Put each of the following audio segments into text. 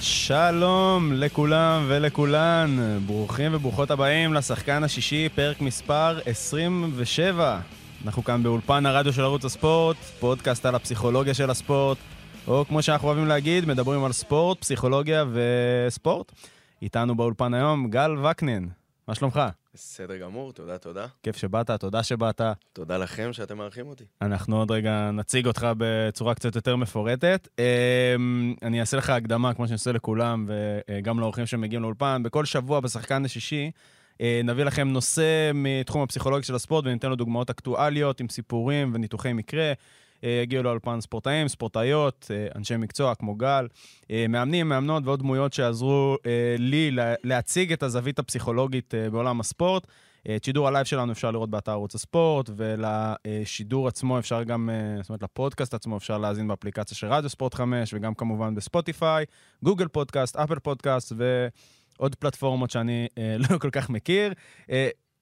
שלום לכולם ולכולן, ברוכים וברוכות הבאים לשחקן השישי, פרק מספר 27. אנחנו כאן באולפן הרדיו של ערוץ הספורט, פודקאסט על הפסיכולוגיה של הספורט, או כמו שאנחנו אוהבים להגיד, מדברים על ספורט, פסיכולוגיה וספורט. איתנו באולפן היום גל וקנין, מה שלומך? בסדר גמור, תודה, תודה. כיף שבאת, תודה שבאת. תודה לכם שאתם מארחים אותי. אנחנו עוד רגע נציג אותך בצורה קצת יותר מפורטת. אמ, אני אעשה לך הקדמה, כמו שאני עושה לכולם, וגם לאורחים שמגיעים לאולפן. בכל שבוע בשחקן השישי אה, נביא לכם נושא מתחום הפסיכולוגיה של הספורט וניתן לו דוגמאות אקטואליות עם סיפורים וניתוחי מקרה. אה, יגיעו לאולפן ספורטאים, ספורטאיות, אה, אנשי מקצוע כמו גל, מאמנים, מאמנות ועוד דמויות שיעזרו לי להציג את הזווית הפסיכולוגית בעולם הספורט. את שידור ה live שלנו אפשר לראות באתר ערוץ הספורט, ולשידור עצמו אפשר גם, זאת אומרת, לפודקאסט עצמו אפשר להאזין באפליקציה של רדיו ספורט 5, וגם כמובן בספוטיפיי, גוגל פודקאסט, אפל פודקאסט ועוד פלטפורמות שאני לא כל כך מכיר.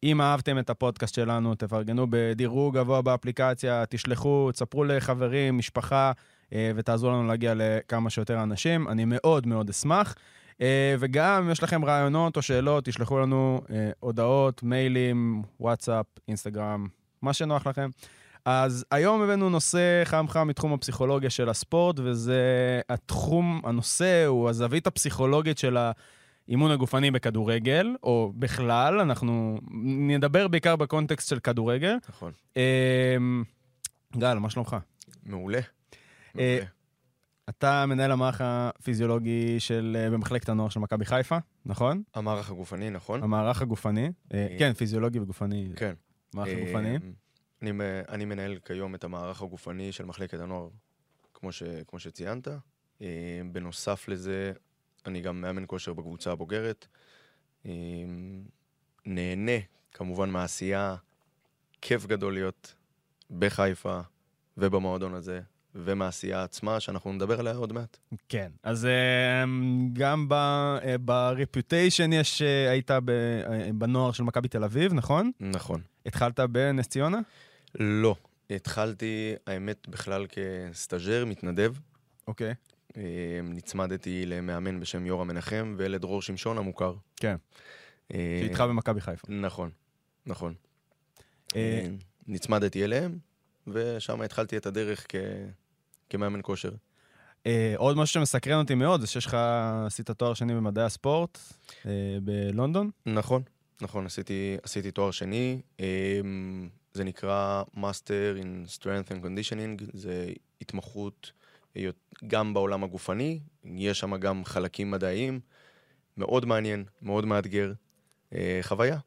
אם אהבתם את הפודקאסט שלנו, תפרגנו בדירוג גבוה באפליקציה, תשלחו, תספרו לחברים, משפחה, אה, ותעזרו לנו להגיע לכמה שיותר אנשים. אני מאוד מאוד אשמח. אה, וגם אם יש לכם רעיונות או שאלות, תשלחו לנו אה, הודעות, מיילים, וואטסאפ, אינסטגרם, מה שנוח לכם. אז היום הבאנו נושא חם חם מתחום הפסיכולוגיה של הספורט, וזה התחום, הנושא הוא הזווית הפסיכולוגית של ה... האימון הגופני בכדורגל, או בכלל, אנחנו נדבר בעיקר בקונטקסט של כדורגל. נכון. אמ, גל, מה שלומך? מעולה. אה, אתה מנהל המערך הפיזיולוגי של, אה, במחלקת הנוער של מכבי חיפה, נכון? המערך הגופני, נכון. המערך הגופני, אה, כן, פיזיולוגי וגופני. כן. מערך הגופני. אני, אני מנהל כיום את המערך הגופני של מחלקת הנוער, כמו, ש, כמו שציינת. בנוסף לזה, אני גם מאמן כושר בקבוצה הבוגרת. אמ, נהנה כמובן מהעשייה, כיף גדול להיות בחיפה ובמועדון הזה, ומהעשייה עצמה, שאנחנו נדבר עליה עוד מעט. כן, אז אמ, גם ברפיוטיישן אה, יש, אה, היית אה, בנוער של מכבי תל אביב, נכון? נכון. התחלת בנס ציונה? לא. התחלתי, האמת, בכלל כסטאג'ר, מתנדב. אוקיי. אה, נצמדתי למאמן בשם יורם מנחם ולדרור שמשון המוכר. כן. אה, שאיתך במכבי חיפה. נכון, נכון. אה, נצמדתי אליהם, ושם התחלתי את הדרך כ... כמאמן כושר. עוד משהו שמסקרן אותי מאוד, זה שיש לך, עשית תואר שני במדעי הספורט בלונדון? נכון, נכון, עשיתי, עשיתי תואר שני. זה נקרא Master in Strength and Conditioning, זה התמחות גם בעולם הגופני, יש שם גם חלקים מדעיים, מאוד מעניין, מאוד מאתגר, אה, חוויה.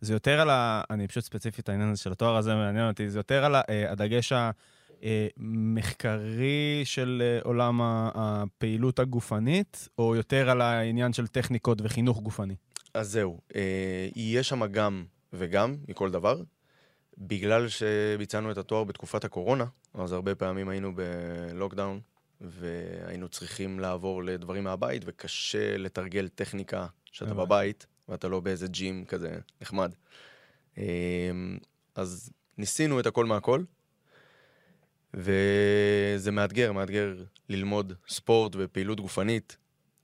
זה יותר על ה... אני פשוט ספציפית, העניין הזה של התואר הזה מעניין אותי, זה יותר על אה, הדגש המחקרי של אה, עולם הפעילות הגופנית, או יותר על העניין של טכניקות וחינוך גופני? אז זהו, אה, יהיה שם גם וגם, מכל דבר. בגלל שביצענו את התואר בתקופת הקורונה, אז הרבה פעמים היינו בלוקדאון, והיינו צריכים לעבור לדברים מהבית, וקשה לתרגל טכניקה שאתה בבית, ואתה לא באיזה ג'ים כזה נחמד. אמ, אז ניסינו את הכל מהכל, וזה מאתגר, מאתגר ללמוד ספורט ופעילות גופנית,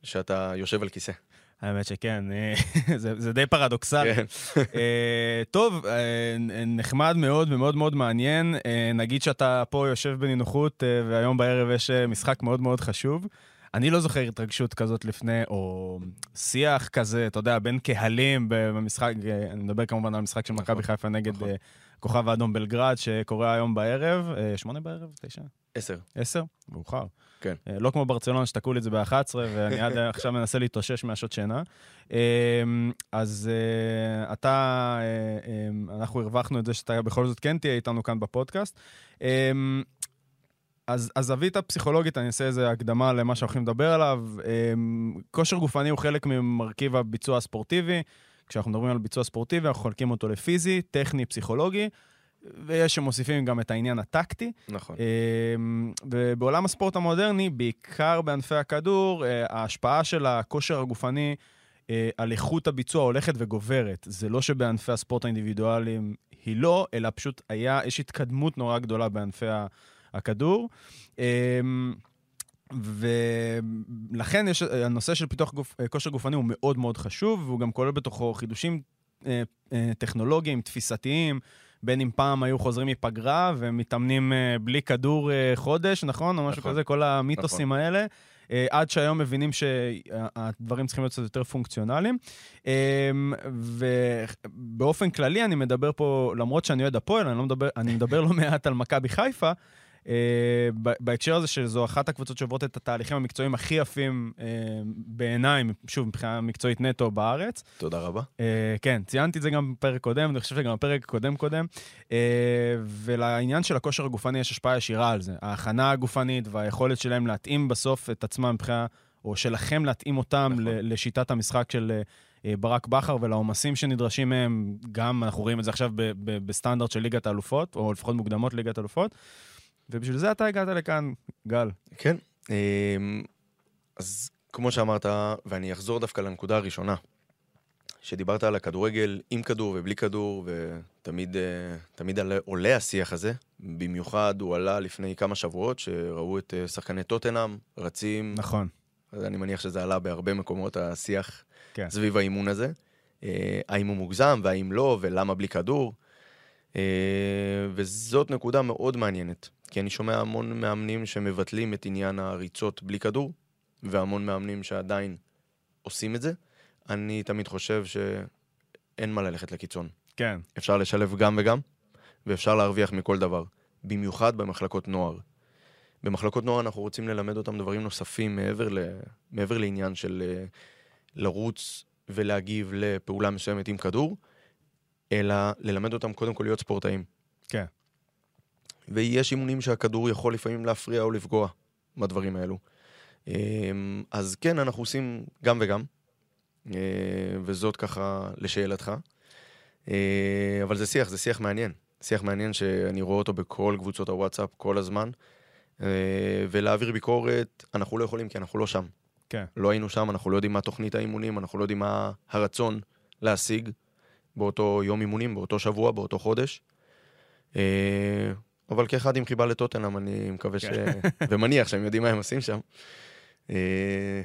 שאתה יושב על כיסא. האמת שכן, אה, זה, זה די פרדוקסלי. כן. אה, טוב, אה, נחמד מאוד ומאוד מאוד מעניין. נגיד שאתה פה יושב בנינוחות, והיום בערב יש משחק מאוד מאוד חשוב. אני לא זוכר התרגשות כזאת לפני, או שיח כזה, אתה יודע, בין קהלים במשחק, אני מדבר כמובן על המשחק של נכון, מכבי חיפה נגד נכון. כוכב האדום בלגרד, שקורה היום בערב, שמונה בערב? תשע? עשר. עשר? מאוחר. כן. אה, לא כמו ברצלונה שתקעו לי את זה ב-11, ואני עד עכשיו מנסה להתאושש מהשעות שינה. אמ, אז אה, אתה, אה, אנחנו הרווחנו את זה שאתה בכל זאת כן תהיה איתנו כאן בפודקאסט. אז הזווית הפסיכולוגית, אני אעשה איזה הקדמה למה שאנחנו הולכים לדבר עליו. כושר גופני הוא חלק ממרכיב הביצוע הספורטיבי. כשאנחנו מדברים על ביצוע ספורטיבי, אנחנו חולקים אותו לפיזי, טכני, פסיכולוגי. ויש שמוסיפים גם את העניין הטקטי. נכון. אמ, ובעולם הספורט המודרני, בעיקר בענפי הכדור, אה, ההשפעה של הכושר הגופני אה, על איכות הביצוע הולכת וגוברת. זה לא שבענפי הספורט האינדיבידואליים היא לא, אלא פשוט היה, יש התקדמות נורא גדולה בענפי הכדור. אמ, ולכן יש, הנושא של פיתוח גוף, כושר גופני הוא מאוד מאוד חשוב, והוא גם כולל בתוכו חידושים אה, אה, טכנולוגיים, תפיסתיים, בין אם פעם היו חוזרים מפגרה ומתאמנים אה, בלי כדור אה, חודש, נכון? או משהו נכון. כזה, כל המיתוסים נכון. האלה. אה, עד שהיום מבינים שהדברים צריכים להיות קצת יותר פונקציונליים. אה, ובאופן כללי אני מדבר פה, למרות שאני אוהד הפועל, אני, לא מדבר, אני מדבר לא מעט על מכבי חיפה, בהקשר הזה שזו אחת הקבוצות שעוברות את התהליכים המקצועיים הכי יפים אה, בעיניי, שוב, מבחינה מקצועית נטו בארץ. תודה רבה. אה, כן, ציינתי את זה גם בפרק קודם, אני חושב שגם בפרק קודם קודם. אה, ולעניין של הכושר הגופני יש השפעה ישירה על זה. ההכנה הגופנית והיכולת שלהם להתאים בסוף את עצמם מבחינה, או שלכם להתאים אותם נכון. לשיטת המשחק של אה, ברק בכר ולעומסים שנדרשים מהם, גם אנחנו רואים את זה עכשיו בסטנדרט של ליגת האלופות, או לפחות מוקדמות ליגת האלופות. ובשביל זה אתה הגעת לכאן, גל. כן. אמ, אז כמו שאמרת, ואני אחזור דווקא לנקודה הראשונה, שדיברת על הכדורגל עם כדור ובלי כדור, ותמיד אה, עולה השיח הזה. במיוחד הוא עלה לפני כמה שבועות, שראו את אה, שחקני טוטנאם רצים. נכון. אז אני מניח שזה עלה בהרבה מקומות, השיח כן. סביב האימון הזה. אה, האם הוא מוגזם והאם לא, ולמה בלי כדור. וזאת נקודה מאוד מעניינת, כי אני שומע המון מאמנים שמבטלים את עניין הריצות בלי כדור, והמון מאמנים שעדיין עושים את זה. אני תמיד חושב שאין מה ללכת לקיצון. כן, אפשר לשלב גם וגם, ואפשר להרוויח מכל דבר, במיוחד במחלקות נוער. במחלקות נוער אנחנו רוצים ללמד אותם דברים נוספים מעבר, ל... מעבר לעניין של אה, לרוץ ולהגיב לפעולה מסוימת עם כדור, אלא ללמד אותם קודם כל להיות ספורטאים. כן. ויש אימונים שהכדור יכול לפעמים להפריע או לפגוע בדברים האלו. אמ, אז כן, אנחנו עושים גם וגם, אה, וזאת ככה לשאלתך. אה, אבל זה שיח, זה שיח מעניין. שיח מעניין שאני רואה אותו בכל קבוצות הוואטסאפ כל הזמן. ולהעביר ביקורת, אנחנו לא יכולים כי אנחנו לא שם. כן. לא היינו שם, אנחנו לא יודעים מה תוכנית האימונים, אנחנו לא יודעים מה הרצון להשיג באותו יום אימונים, באותו שבוע, באותו חודש. אה, אבל כאחד עם חיבה לטוטנאם, אני מקווה ש... כן. ומניח שהם יודעים מה הם עושים שם. אה,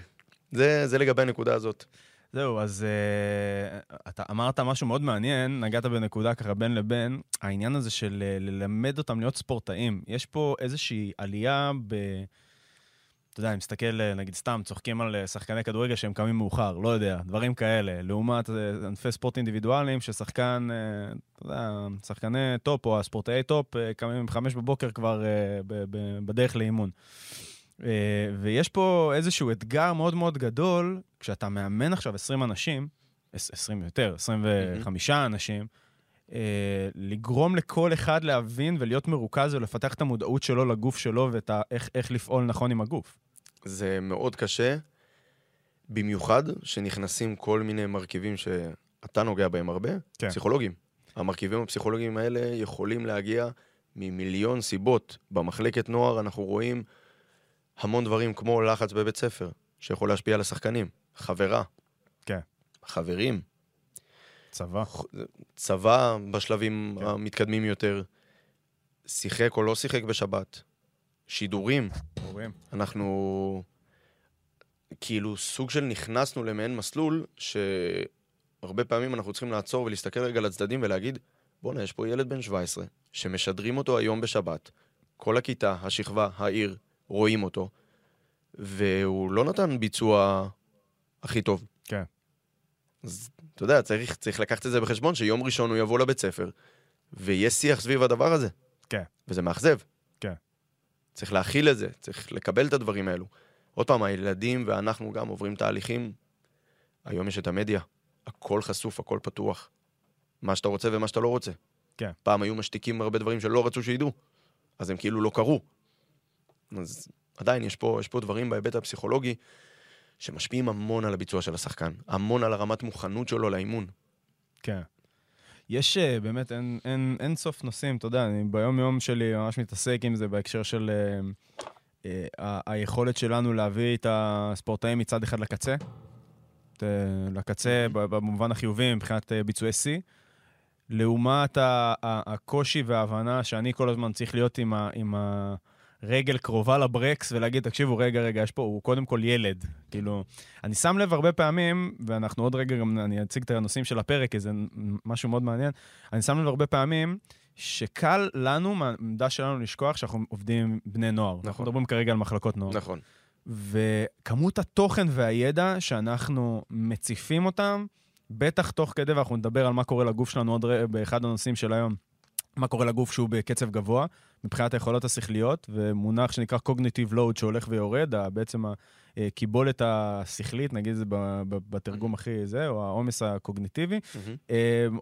זה, זה לגבי הנקודה הזאת. זהו, אז uh, אתה אמרת משהו מאוד מעניין, נגעת בנקודה ככה בין לבין, העניין הזה של uh, ללמד אותם להיות ספורטאים. יש פה איזושהי עלייה ב... אתה יודע, אני מסתכל, אה, נגיד סתם, צוחקים על אה, שחקני כדורגל שהם קמים מאוחר, לא יודע, דברים כאלה. לעומת אה, ענפי ספורט אינדיבידואליים, ששחקן, אתה יודע, שחקני טופ או הספורטאי טופ, קמים בחמש בבוקר כבר בדרך לאימון. ויש פה איזשהו אתגר מאוד מאוד גדול, כשאתה מאמן עכשיו 20 אנשים, עש- 20 יותר, 25 אנשים, לגרום לכל אחד להבין ולהיות מרוכז ולפתח את המודעות שלו לגוף שלו ואיך לפעול נכון עם הגוף. זה מאוד קשה, במיוחד שנכנסים כל מיני מרכיבים שאתה נוגע בהם הרבה, כן. פסיכולוגים. המרכיבים הפסיכולוגיים האלה יכולים להגיע ממיליון סיבות. במחלקת נוער אנחנו רואים המון דברים כמו לחץ בבית ספר, שיכול להשפיע על השחקנים. חברה. כן. חברים. צבא. צבא בשלבים כן. המתקדמים יותר. שיחק או לא שיחק בשבת. שידורים. הורים. אנחנו כאילו סוג של נכנסנו למעין מסלול שהרבה פעמים אנחנו צריכים לעצור ולהסתכל רגע לצדדים ולהגיד, בואנה, יש פה ילד בן 17 שמשדרים אותו היום בשבת, כל הכיתה, השכבה, העיר, רואים אותו, והוא לא נתן ביצוע הכי טוב. כן. אז אתה יודע, צריך, צריך לקחת את זה בחשבון שיום ראשון הוא יבוא לבית ספר, ויהיה שיח סביב הדבר הזה. כן. וזה מאכזב. כן. צריך להכיל את זה, צריך לקבל את הדברים האלו. עוד פעם, הילדים ואנחנו גם עוברים תהליכים. היום יש את המדיה, הכל חשוף, הכל פתוח. מה שאתה רוצה ומה שאתה לא רוצה. כן. פעם היו משתיקים הרבה דברים שלא רצו שידעו, אז הם כאילו לא קרו. אז עדיין יש פה, יש פה דברים בהיבט הפסיכולוגי שמשפיעים המון על הביצוע של השחקן, המון על הרמת מוכנות שלו לאימון. כן. יש אה, באמת אין, אין, אין סוף נושאים, אתה יודע, אני ביום-יום שלי ממש מתעסק עם זה בהקשר של אה, אה, ה- היכולת שלנו להביא את הספורטאים מצד אחד לקצה, את, אה, לקצה במובן החיובי מבחינת אה, ביצועי שיא, לעומת ה- ה- הקושי וההבנה שאני כל הזמן צריך להיות עם, ה, עם רגל קרובה לברקס ולהגיד, תקשיבו, רגע, רגע, יש פה, הוא קודם כל ילד. כאילו, אני שם לב הרבה פעמים, ואנחנו עוד רגע גם, אני אציג את הנושאים של הפרק, כי זה משהו מאוד מעניין, אני שם לב הרבה פעמים שקל לנו, מהעמדה שלנו, לשכוח שאנחנו עובדים עם בני נוער. נכון. אנחנו מדברים כרגע על מחלקות נוער. נכון. וכמות התוכן והידע שאנחנו מציפים אותם, בטח תוך כדי, ואנחנו נדבר על מה קורה לגוף שלנו עוד באחד הנושאים של היום, מה קורה לגוף שהוא בקצב גבוה, מבחינת היכולות השכליות, ומונח שנקרא Cognitive Load שהולך ויורד, בעצם הקיבולת השכלית, נגיד זה בתרגום הכי זה, או העומס הקוגניטיבי, mm-hmm.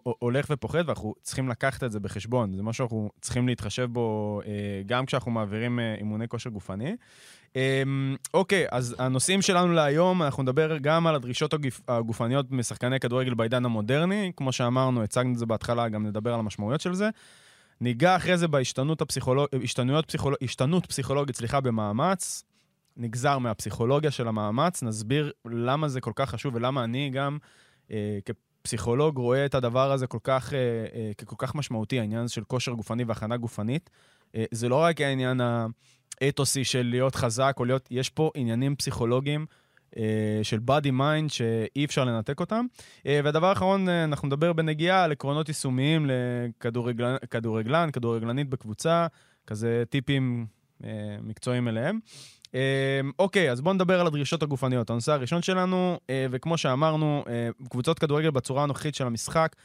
הולך ופוחד, ואנחנו צריכים לקחת את זה בחשבון. זה משהו שאנחנו צריכים להתחשב בו אה, גם כשאנחנו מעבירים אה, אימוני כושר גופני. אוקיי, אז הנושאים שלנו להיום, אנחנו נדבר גם על הדרישות הגופניות משחקני כדורגל בעידן המודרני. כמו שאמרנו, הצגנו את זה בהתחלה, גם נדבר על המשמעויות של זה. ניגע אחרי זה בהשתנות הפסיכולוג... פסיכולוג... השתנות פסיכולוגית, סליחה, במאמץ. נגזר מהפסיכולוגיה של המאמץ, נסביר למה זה כל כך חשוב ולמה אני גם אה, כפסיכולוג רואה את הדבר הזה כל כך, אה, אה, ככל כך משמעותי, העניין של כושר גופני והכנה גופנית. אה, זה לא רק העניין האתוסי של להיות חזק או להיות, יש פה עניינים פסיכולוגיים אה, של body mind שאי אפשר לנתק אותם. אה, והדבר האחרון, אה, אנחנו נדבר בנגיעה על עקרונות יישומיים לכדורגלן, כדורגלן, כדורגלנית בקבוצה, כזה טיפים מקצועיים אליהם. אוקיי, אז בואו נדבר על הדרישות הגופניות. הנושא הראשון שלנו, וכמו שאמרנו, קבוצות כדורגל בצורה הנוכחית של המשחק,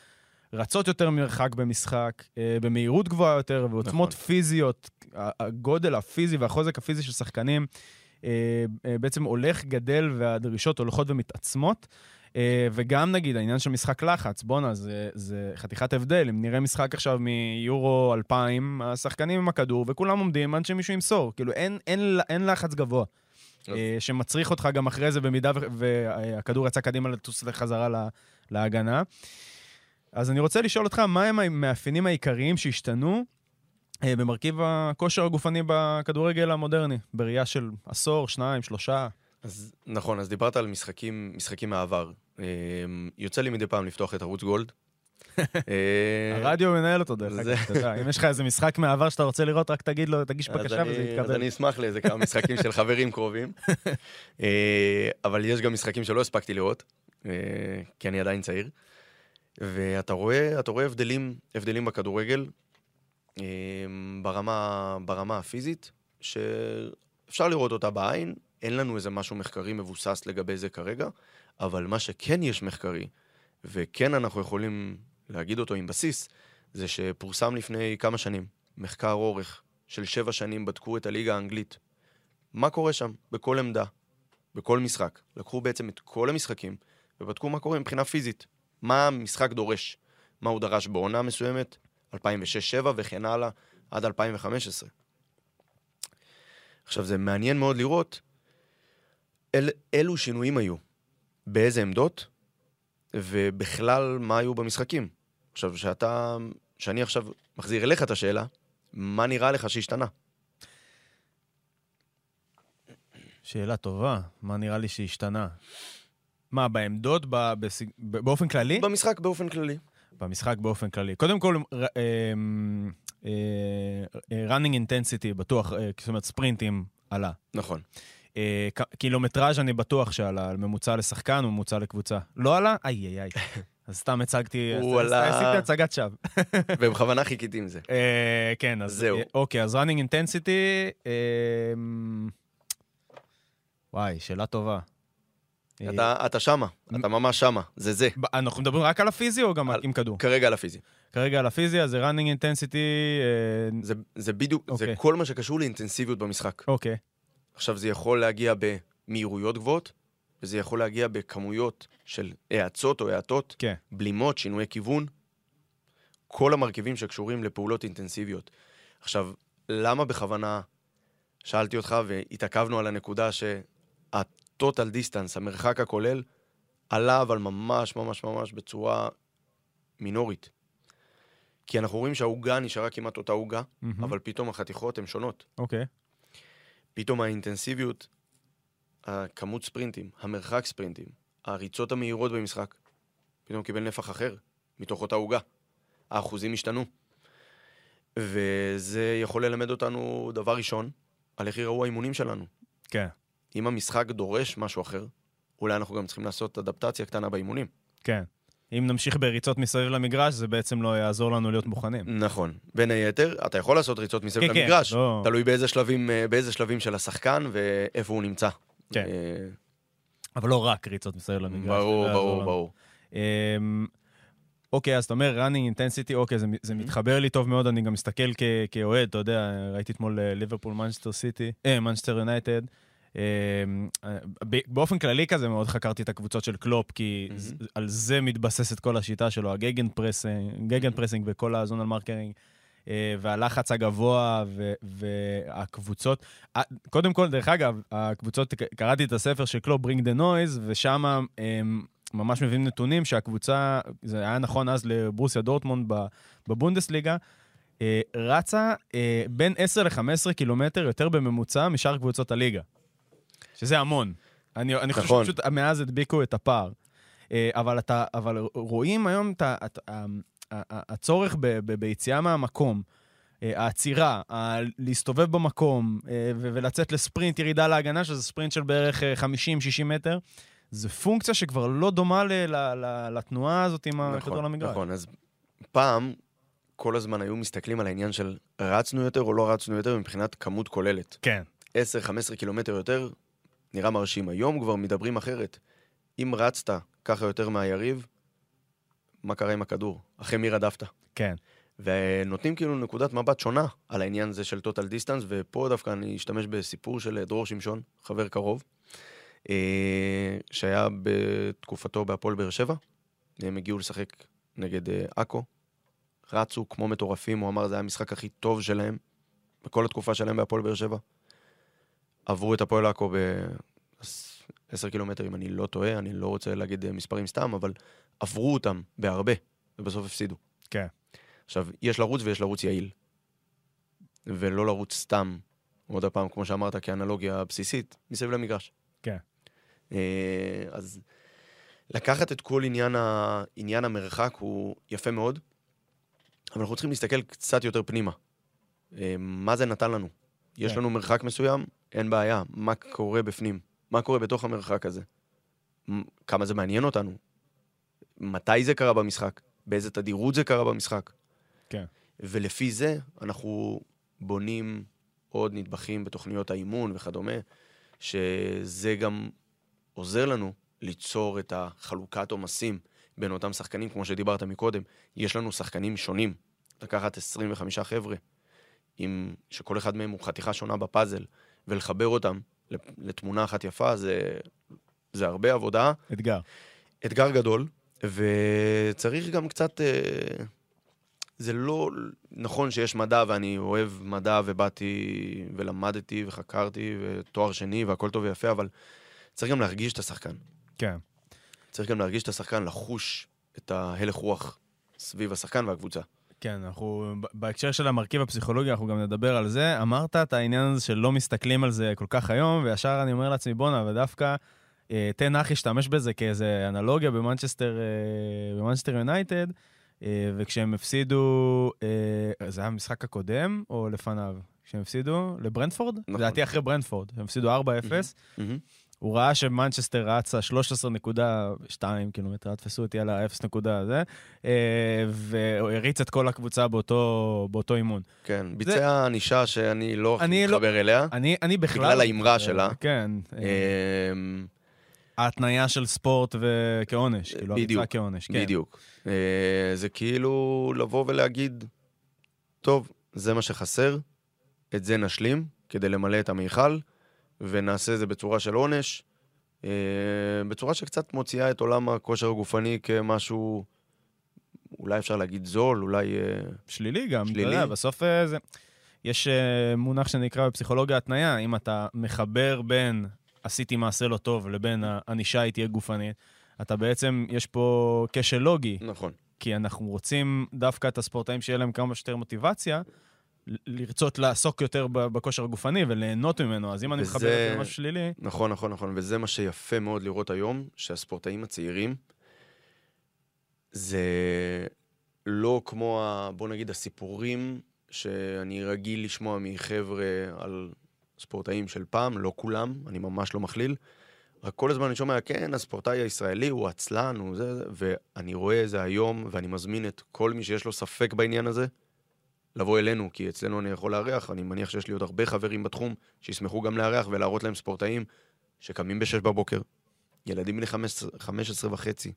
רצות יותר מרחק במשחק, במהירות גבוהה יותר, ועוצמות נכון. פיזיות, הגודל הפיזי והחוזק הפיזי של שחקנים אה, אה, בעצם הולך, גדל, והדרישות הולכות ומתעצמות. אה, וגם נגיד העניין של משחק לחץ, בואנה, זה, זה חתיכת הבדל. אם נראה משחק עכשיו מיורו 2000, השחקנים עם הכדור, וכולם עומדים עד שמישהו ימסור. כאילו, אין, אין, אין לחץ גבוה. שמצריך אותך גם אחרי זה, במידה והכדור יצא קדימה לטוס לחזרה להגנה. אז אני רוצה לשאול אותך, מה הם המאפיינים העיקריים שהשתנו אה, במרכיב הכושר הגופני בכדורגל המודרני, בראייה של עשור, שניים, שלושה. אז נכון, אז דיברת על משחקים, משחקים מהעבר. אה, יוצא לי מדי פעם לפתוח את ערוץ גולד. אה, הרדיו מנהל אותו דרך אגב, אתה יודע, אם יש לך איזה משחק מהעבר שאתה רוצה לראות, רק תגיד לו, תגיש בקשה וזה יתקבל. אז אני אשמח לאיזה כמה משחקים של חברים קרובים. אבל יש גם משחקים שלא הספקתי לראות, כי אני עדיין צעיר. ואתה רואה, רואה הבדלים, הבדלים בכדורגל, אמ, ברמה, ברמה הפיזית, שאפשר לראות אותה בעין, אין לנו איזה משהו מחקרי מבוסס לגבי זה כרגע, אבל מה שכן יש מחקרי, וכן אנחנו יכולים להגיד אותו עם בסיס, זה שפורסם לפני כמה שנים, מחקר אורך של שבע שנים בדקו את הליגה האנגלית. מה קורה שם? בכל עמדה, בכל משחק. לקחו בעצם את כל המשחקים ובדקו מה קורה מבחינה פיזית. מה המשחק דורש. מה הוא דרש בעונה מסוימת, 2006-2007 וכן הלאה, עד 2015. עכשיו, זה מעניין מאוד לראות אל, אילו שינויים היו, באיזה עמדות, ובכלל מה היו במשחקים. עכשיו, שאתה, שאני עכשיו מחזיר אליך את השאלה, מה נראה לך שהשתנה? שאלה טובה, מה נראה לי שהשתנה? מה, בעמדות, באופן כללי? במשחק באופן כללי. במשחק באופן כללי. קודם כל, אה, אה, אה, running intensity בטוח, זאת אומרת ספרינטים עלה. נכון. קילומטראז' אני בטוח שעלה, על ממוצע לשחקן או ממוצע לקבוצה. לא עלה? איי איי איי. אז סתם הצגתי. עשיתי הצגת שווא. ובכוונה חיכיתי עם זה. כן, אז זהו. אוקיי, אז running intensity... וואי, שאלה טובה. אתה, אתה שמה, אתה ממש שמה, זה זה. אנחנו מדברים רק על הפיזי או גם על, עם כדור? כרגע על הפיזי. כרגע על הפיזי, אז זה running intensity... אה, זה, זה בדיוק, okay. זה אוקיי. כל מה שקשור לאינטנסיביות במשחק. אוקיי. Okay. עכשיו, זה יכול להגיע במהירויות גבוהות, וזה יכול להגיע בכמויות של האצות או האטות, okay. כן. בלימות, שינויי כיוון, כל המרכיבים שקשורים לפעולות אינטנסיביות. עכשיו, למה בכוונה שאלתי אותך והתעכבנו על הנקודה שאת total distance, המרחק הכולל, עלה אבל ממש ממש ממש בצורה מינורית. כי אנחנו רואים שהעוגה נשארה כמעט אותה עוגה, mm-hmm. אבל פתאום החתיכות הן שונות. אוקיי. Okay. פתאום האינטנסיביות, הכמות ספרינטים, המרחק ספרינטים, הריצות המהירות במשחק, פתאום קיבל נפח אחר, מתוך אותה עוגה. האחוזים השתנו. וזה יכול ללמד אותנו, דבר ראשון, על איך יראו האימונים שלנו. כן, אם המשחק דורש משהו אחר, אולי אנחנו גם צריכים לעשות אדפטציה קטנה באימונים. כן. אם נמשיך בריצות מסביב למגרש, זה בעצם לא יעזור לנו להיות מוכנים. נכון. בין היתר, אתה יכול לעשות ריצות מסביב כן, כן, למגרש, לא- תלוי באיזה שלבים, אה, באיזה שלבים של השחקן ואיפה הוא נמצא. כן. אה, אבל לא רק ריצות מסביב למגרש. ברור, לא ברור, לנו. ברור. אמ, אוקיי, אז אתה אומר running intensity, אוקיי, זה, זה Mm-hmm. מתחבר לי טוב מאוד, אני גם מסתכל כ- כאוהד, אתה יודע, ראיתי אתמול ליברפול מנצ'סטר סיטי, אה, מנצ'סטר יונייטד. אמ, אה, באופן כללי כזה מאוד חקרתי את הקבוצות של קלופ, כי על זה מתבססת כל השיטה שלו, ה gegenpressing, gegenpressing וכל ה zonal marking. אה, והלחץ הגבוה והקבוצות. אה, קודם כל, דרך אגב, הקבוצות, קראתי את הספר של קלופ, Bring the Noise, ושם הם ממש מביאים נתונים שהקבוצה, זה היה נכון אז לברוסיה דורטמונד בבונדסליגה, רצה בין 10 ל-15 קילומטר יותר בממוצע משאר קבוצות הליגה. שזה המון. אני, אני חושב נכון. שפשוט מאז הדביקו את הפער. אה, אבל, אתה, אבל רואים היום את ה- את ה- ה- ה- הצורך ב- ב- ביציאה מהמקום, אה, העצירה, ה- להסתובב במקום אה, ו- ולצאת לספרינט, ירידה להגנה, שזה ספרינט של בערך אה, 50-60 מטר, זה פונקציה שכבר לא דומה ל- ל- ל- לתנועה הזאת עם הכדור למגרש. נכון, אז פעם, כל הזמן היו מסתכלים על העניין של רצנו יותר או לא רצנו יותר מבחינת כמות כוללת. כן, 10-15 קילומטר יותר, נראה מרשים. היום כבר מדברים אחרת. אם רצת ככה יותר מהיריב, מה קרה עם הכדור? אחרי מי רדפת? כן. ונותנים כאילו נקודת מבט שונה על העניין הזה של total distance, ופה דווקא אני אשתמש בסיפור של דרור שמשון, חבר קרוב, אה, שהיה בתקופתו בהפועל באר שבע. הם הגיעו לשחק נגד אה, עכו, רצו כמו מטורפים, הוא אמר זה היה המשחק הכי טוב שלהם, בכל התקופה שלהם בהפועל באר שבע. עברו את הפועל עכו ב-10 קילומטר, אם אני לא טועה, אני לא רוצה להגיד אה, מספרים סתם, אבל עברו אותם בהרבה, ובסוף הפסידו. כן. עכשיו, יש לרוץ ויש לרוץ יעיל. ולא לרוץ סתם, עוד פעם, כמו שאמרת, כאנלוגיה בסיסית, מסביב למגרש. כן. אה, אז לקחת את כל עניין, ה... עניין המרחק הוא יפה מאוד, אבל אנחנו צריכים להסתכל קצת יותר פנימה. אה, מה זה נתן לנו? יש כן. לנו מרחק מסוים, אין בעיה. מה קורה בפנים? מה קורה בתוך המרחק הזה? כמה זה מעניין אותנו? מתי זה קרה במשחק? באיזה תדירות זה קרה במשחק? כן. ולפי זה אנחנו בונים עוד נדבכים בתוכניות האימון וכדומה, שזה גם עוזר לנו ליצור את החלוקת עומסים בין אותם שחקנים, כמו שדיברת מקודם. יש לנו שחקנים שונים. לקחת 25 חבר'ה, עם, שכל אחד מהם הוא חתיכה שונה בפאזל, ולחבר אותם לתמונה אחת יפה, זה, זה הרבה עבודה. אתגר. אתגר גדול, וצריך גם קצת... אה, זה לא נכון שיש מדע, ואני אוהב מדע, ובאתי ולמדתי וחקרתי, ותואר שני, והכל טוב ויפה, אבל צריך גם להרגיש את השחקן. כן. צריך גם להרגיש את השחקן, לחוש את ההלך רוח סביב השחקן והקבוצה. כן, אנחנו, בהקשר של המרכיב הפסיכולוגי, אנחנו גם נדבר על זה. אמרת את העניין הזה שלא מסתכלים על זה כל כך היום, וישר אני אומר לעצמי, בואנה, ודווקא אה, תן אח ישתמש בזה כאיזה אנלוגיה במנצ'סטר אה, יונייטד, אה, וכשהם הפסידו, אה, זה היה המשחק הקודם או לפניו? כשהם הפסידו לברנדפורד? נכון. לדעתי אחרי ברנדפורד, הם הפסידו 4-0. מהמם. הוא ראה שמנצ'סטר רצה 13.2 קילומטר, תפסו אותי על ה-0 נקודה הזה, אה, והוא הריץ את כל הקבוצה באותו, באותו אימון. כן, ביצע ענישה שאני לא הכי אני לא- מתחבר אליה. אני, אני בכלל... בגלל האמרה שלה. כן. אה, אמ, ההתניה של ספורט וכעונש, כאילו, בדיוק, הריצה כעונש, כן. בדיוק. אה, זה כאילו לבוא ולהגיד, טוב, זה מה שחסר, את זה נשלים כדי למלא את המיכל, ונעשה את זה בצורה של עונש, אה, בצורה שקצת מוציאה את עולם הכושר הגופני כמשהו, אולי אפשר להגיד זול, אולי... אה, שלילי גם, שלילי. אתה יודע, בסוף אה, זה... יש מונח שנקרא בפסיכולוגיה התניה, אם אתה מחבר בין עשיתי מעשה לא טוב לבין הענישה היא תהיה גופנית, אתה בעצם, יש פה כשל לוגי, נכון. כי אנחנו רוצים דווקא את הספורטאים שיהיה להם כמה שיותר מוטיבציה, לרצות לעסוק יותר בכושר הגופני וליהנות ממנו, אז אם אני וזה- מחבר את זה למשהו שלילי, נכון, נכון, נכון, וזה מה שיפה מאוד לראות היום, שהספורטאים הצעירים, זה לא כמו, ה, בוא נגיד, הסיפורים שאני רגיל לשמוע מחבר'ה על ספורטאים של פעם, לא כולם, אני ממש לא מכליל. רק כל הזמן אני שומע, כן, הספורטאי הישראלי הוא עצלן, הוא זה, ואני רואה את זה היום, ואני מזמין את כל מי שיש לו ספק בעניין הזה, לבוא אלינו, כי אצלנו אני יכול לארח, אני מניח שיש לי עוד הרבה חברים בתחום שישמחו גם לארח ולהראות להם ספורטאים שקמים ב-6 בבוקר, ילדים בני 15, 15 וחצי,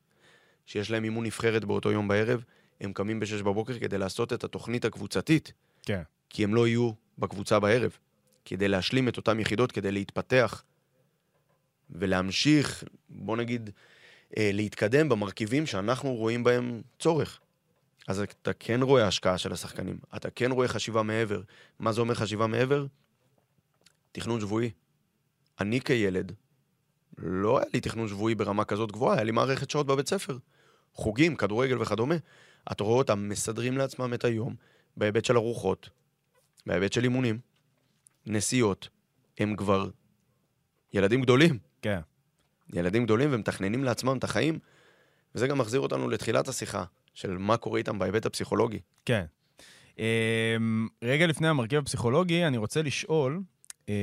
שיש להם אימון נבחרת באותו יום בערב, הם קמים ב-6 בבוקר כדי לעשות את התוכנית הקבוצתית, כן. כי הם לא יהיו בקבוצה בערב, כדי להשלים את אותן יחידות, כדי להתפתח ולהמשיך, בוא נגיד, אה, להתקדם במרכיבים שאנחנו רואים בהם צורך. אז אתה כן רואה השקעה של השחקנים, אתה כן רואה חשיבה מעבר. מה זה אומר חשיבה מעבר? תכנון שבועי. אני כילד, לא היה לי תכנון שבועי ברמה כזאת גבוהה, היה לי מערכת שעות בבית ספר. חוגים, כדורגל וכדומה. אתה רואה אותם מסדרים לעצמם את היום בהיבט של ארוחות, בהיבט של אימונים, נסיעות. הם כבר ילדים גדולים. כן. ילדים גדולים ומתכננים לעצמם את החיים, וזה גם מחזיר אותנו לתחילת השיחה, של מה קורה איתם בהיבט הפסיכולוגי. כן. אמ, רגע לפני המרכיב הפסיכולוגי, אני רוצה לשאול, אמ,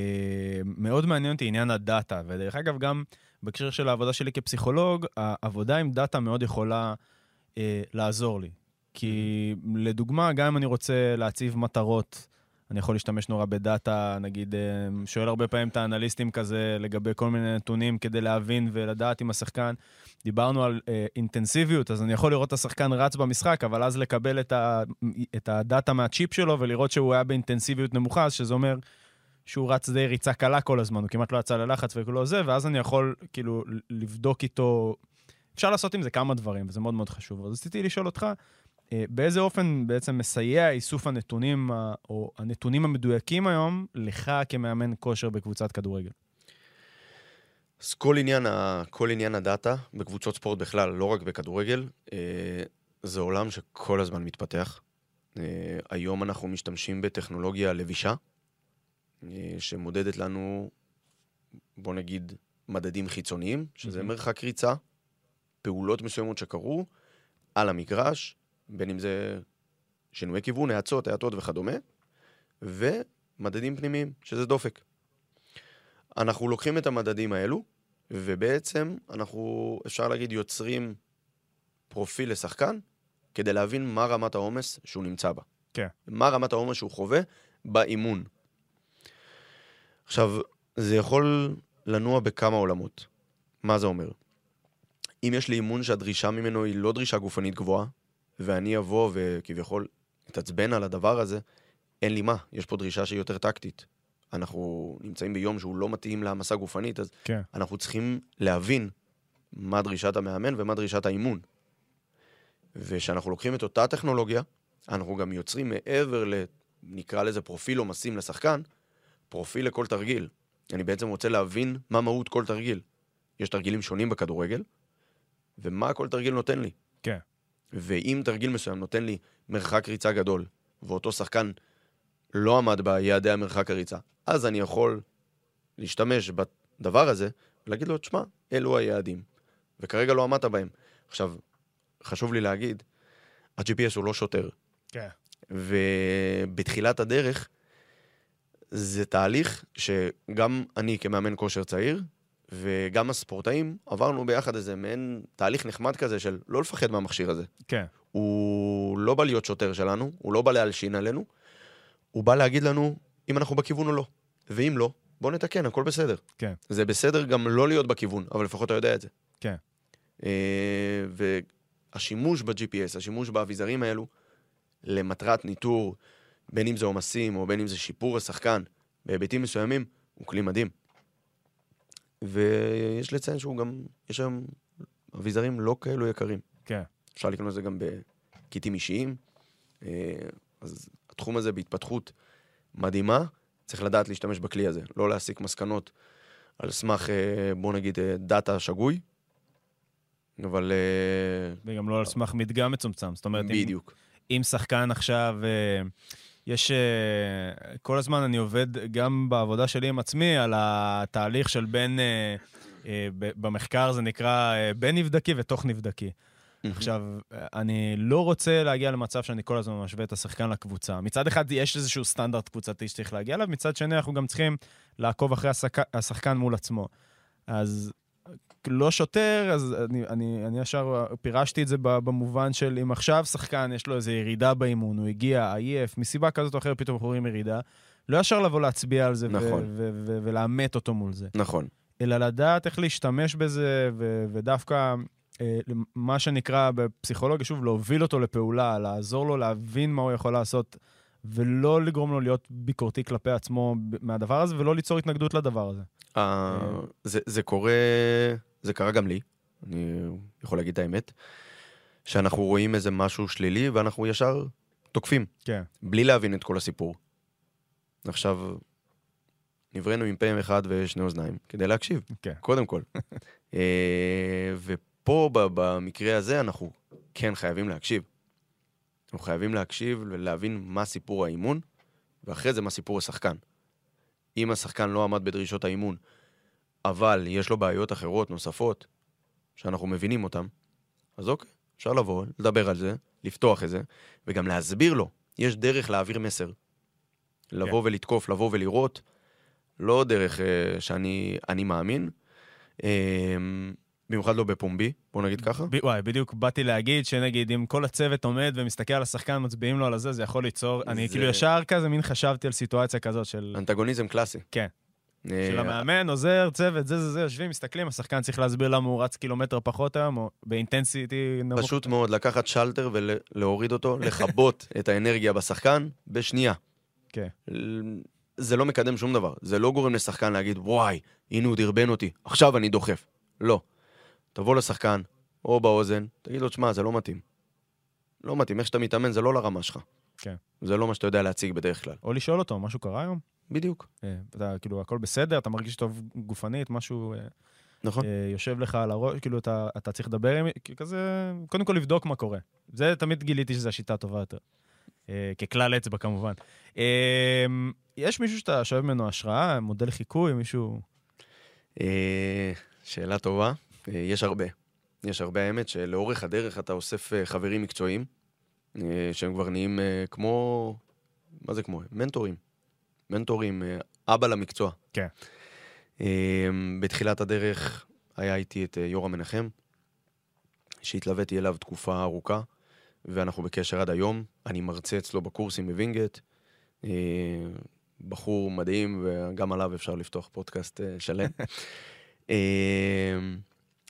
מאוד מעניין אותי עניין הדאטה, ודרך אגב, גם בהקשר של העבודה שלי כפסיכולוג, העבודה עם דאטה מאוד יכולה אה, לעזור לי. כי לדוגמה, גם אם אני רוצה להציב מטרות, אני יכול להשתמש נורא בדאטה, נגיד, אה, שואל הרבה פעמים את האנליסטים כזה לגבי כל מיני נתונים כדי להבין ולדעת אם השחקן, דיברנו על אה, אינטנסיביות, אז אני יכול לראות את השחקן רץ במשחק, אבל אז לקבל את, ה, את הדאטה מהצ'יפ שלו ולראות שהוא היה באינטנסיביות נמוכה, אז שזה אומר שהוא רץ די ריצה קלה כל הזמן, הוא כמעט לא יצא ללחץ וכולו זה, ואז אני יכול כאילו לבדוק איתו, אפשר לעשות עם זה כמה דברים, וזה מאוד מאוד חשוב. אז רציתי לשאול אותך, אה, באיזה אופן בעצם מסייע איסוף הנתונים, או הנתונים המדויקים היום, לך כמאמן כושר בקבוצת כדורגל? אז כל עניין, ה... כל עניין הדאטה בקבוצות ספורט בכלל, לא רק בכדורגל, אה, זה עולם שכל הזמן מתפתח. אה, היום אנחנו משתמשים בטכנולוגיה לבישה, אה, שמודדת לנו, בוא נגיד, מדדים חיצוניים, שזה מהמם. מרחק ריצה, פעולות מסוימות שקרו על המגרש, בין אם זה שינויי כיוון, האצות, האטות וכדומה, ומדדים פנימיים, שזה דופק. אנחנו לוקחים את המדדים האלו, ובעצם אנחנו, אפשר להגיד, יוצרים פרופיל לשחקן, כדי להבין מה רמת העומס שהוא נמצא בה. כן. מה רמת העומס שהוא חווה באימון. עכשיו, זה יכול לנוע בכמה עולמות. מה זה אומר? אם יש לי אימון שהדרישה ממנו היא לא דרישה גופנית גבוהה, ואני אבוא וכביכול אתעצבן על הדבר הזה, אין לי מה, יש פה דרישה שהיא יותר טקטית. אנחנו נמצאים ביום שהוא לא מתאים להעמסה גופנית, אז כן. אנחנו צריכים להבין מה דרישת המאמן ומה דרישת האימון. וכשאנחנו לוקחים את אותה טכנולוגיה, אנחנו גם יוצרים מעבר ל... נקרא לזה פרופיל עומסים לשחקן, פרופיל לכל תרגיל. אני בעצם רוצה להבין מה מהות כל תרגיל. יש תרגילים שונים בכדורגל, ומה כל תרגיל נותן לי. כן. ואם תרגיל מסוים נותן לי מרחק ריצה גדול, ואותו שחקן לא עמד ביעדי המרחק הריצה, אז אני יכול להשתמש בדבר הזה ולהגיד לו, תשמע, אלו היעדים, וכרגע לא עמדת בהם. עכשיו, חשוב לי להגיד, ה-GPS הוא לא שוטר, כן. ובתחילת הדרך זה תהליך שגם אני כמאמן כושר צעיר, וגם הספורטאים עברנו ביחד איזה מעין תהליך נחמד כזה של לא לפחד מהמכשיר הזה. כן. הוא לא בא להיות שוטר שלנו, הוא לא בא להלשין עלינו, הוא בא להגיד לנו אם אנחנו בכיוון או לא. ואם לא, בוא נתקן, הכל בסדר. כן. זה בסדר גם לא להיות בכיוון, אבל לפחות אתה יודע את זה. כן. אה, והשימוש ב-GPS, השימוש באביזרים האלו, למטרת ניטור, בין אם זה עומסים או בין אם זה שיפור השחקן, בהיבטים מסוימים, הוא כלי מדהים. ויש לציין שהוא גם, יש היום אביזרים לא כאלו יקרים. כן. אפשר לקנות את זה גם בקיטים אישיים. אה, אז התחום הזה בהתפתחות מדהימה, צריך לדעת להשתמש בכלי הזה, לא להסיק מסקנות על סמך, אה, בוא נגיד, אה, דאטה שגוי, אבל אה, וגם לא על סמך מדגם מצומצם. זאת אומרת, אם, בדיוק. אם שחקן עכשיו, יש... כל הזמן אני עובד גם בעבודה שלי עם עצמי על התהליך של בין... במחקר זה נקרא בין נבדקי ותוך נבדקי. עכשיו, אני לא רוצה להגיע למצב שאני כל הזמן משווה את השחקן לקבוצה. מצד אחד, יש איזשהו סטנדרט קבוצתי שצריך להגיע אליו, מצד שני, אנחנו גם צריכים לעקוב אחרי השחק... השחקן מול עצמו. אז לא שוטר, אז אני, אני, אני ישר פירשתי את זה במובן של אם עכשיו שחקן, יש לו איזו ירידה באימון, הוא הגיע עייף, מסיבה כזאת או אחרת פתאום אנחנו רואים ירידה, לא ישר לבוא להצביע על זה נכון. ולאמת אותו מול זה. נכון. אלא לדעת איך להשתמש בזה, ודווקא אה, מה שנקרא בפסיכולוגיה, שוב, להוביל אותו לפעולה, לעזור לו להבין מה הוא יכול לעשות, ולא לגרום לו להיות ביקורתי כלפי עצמו מהדבר הזה, ולא ליצור התנגדות לדבר הזה. אה, זה, זה קורה, זה קרה גם לי, אני יכול להגיד את האמת, שאנחנו רואים איזה משהו שלילי ואנחנו ישר תוקפים. כן. בלי להבין את כל הסיפור. עכשיו, נבראנו עם פה אחד ושני אוזניים כדי להקשיב, כן. קודם כל. אה, ופה, במקרה הזה, אנחנו כן חייבים להקשיב. אנחנו חייבים להקשיב ולהבין מה סיפור האימון, ואחרי זה מה סיפור השחקן. אם השחקן לא עמד בדרישות האימון, אבל יש לו בעיות אחרות, נוספות, שאנחנו מבינים אותן, אז אוקיי, אפשר לבוא, לדבר על זה, לפתוח את זה, וגם להסביר לו. יש דרך להעביר מסר. לבוא כן. ולתקוף, לבוא ולראות, לא דרך uh, שאני מאמין. Uh, במיוחד לא בפומבי, בוא נגיד ככה. ב- וואי, בדיוק באתי להגיד שנגיד, אם כל הצוות עומד ומסתכל על השחקן, מצביעים לו על הזה, זה יכול ליצור... זה... אני כאילו ישר כזה, מין חשבתי על סיטואציה כזאת של... אנטגוניזם קלאסי. כן. אה, של המאמן, עוזר, צוות, זה, זה, זה, יושבים, מסתכלים, השחקן צריך להסביר למה הוא רץ קילומטר פחות היום, או באינטנסיטי נמוך. פשוט מאוד, לקחת שלטר ולהוריד אותו, לכבות את האנרגיה בשחקן בשנייה. כן. זה לא מקדם שום דבר. זה לא גורם לשחקן להגיד, וואי, הנה הוא דרבן אותי, עכשיו אני דוחף. לא. תבוא לשחקן, או באוזן, תגיד לו, שמע, זה לא מתאים. לא מתאים, איך שאתה מתאמן זה לא לרמה שלך. כן. זה לא מה שאתה יודע להציג בדרך כלל. או לשאול אותו, משהו קרה היום? בדיוק. אה, אתה, כאילו, הכל בסדר, אתה מרגיש טוב גופנית, משהו... אה, נכון. אה, יושב לך על הראש, כאילו, אתה, אתה צריך לדבר עם... כזה, קודם כל לבדוק מה קורה. זה תמיד גיליתי שזו השיטה הטובה יותר. ככלל אצבע, כמובן. יש מישהו שאתה שואב ממנו השראה, מודל חיקוי, מישהו... שאלה טובה. אה, יש הרבה. יש הרבה, האמת, שלאורך הדרך אתה אוסף אה, חברים מקצועיים, אה, שהם כבר נהיים כמו... מה זה כמו? מנטורים. מנטורים, אבא למקצוע. כן. בתחילת הדרך היה איתי את יורם מנחם, שהתלוויתי אליו תקופה ארוכה, ואנחנו בקשר עד היום. אני מרצה אצלו בקורסים בווינגייט. בחור מדהים, וגם עליו אפשר לפתוח פודקאסט שלם.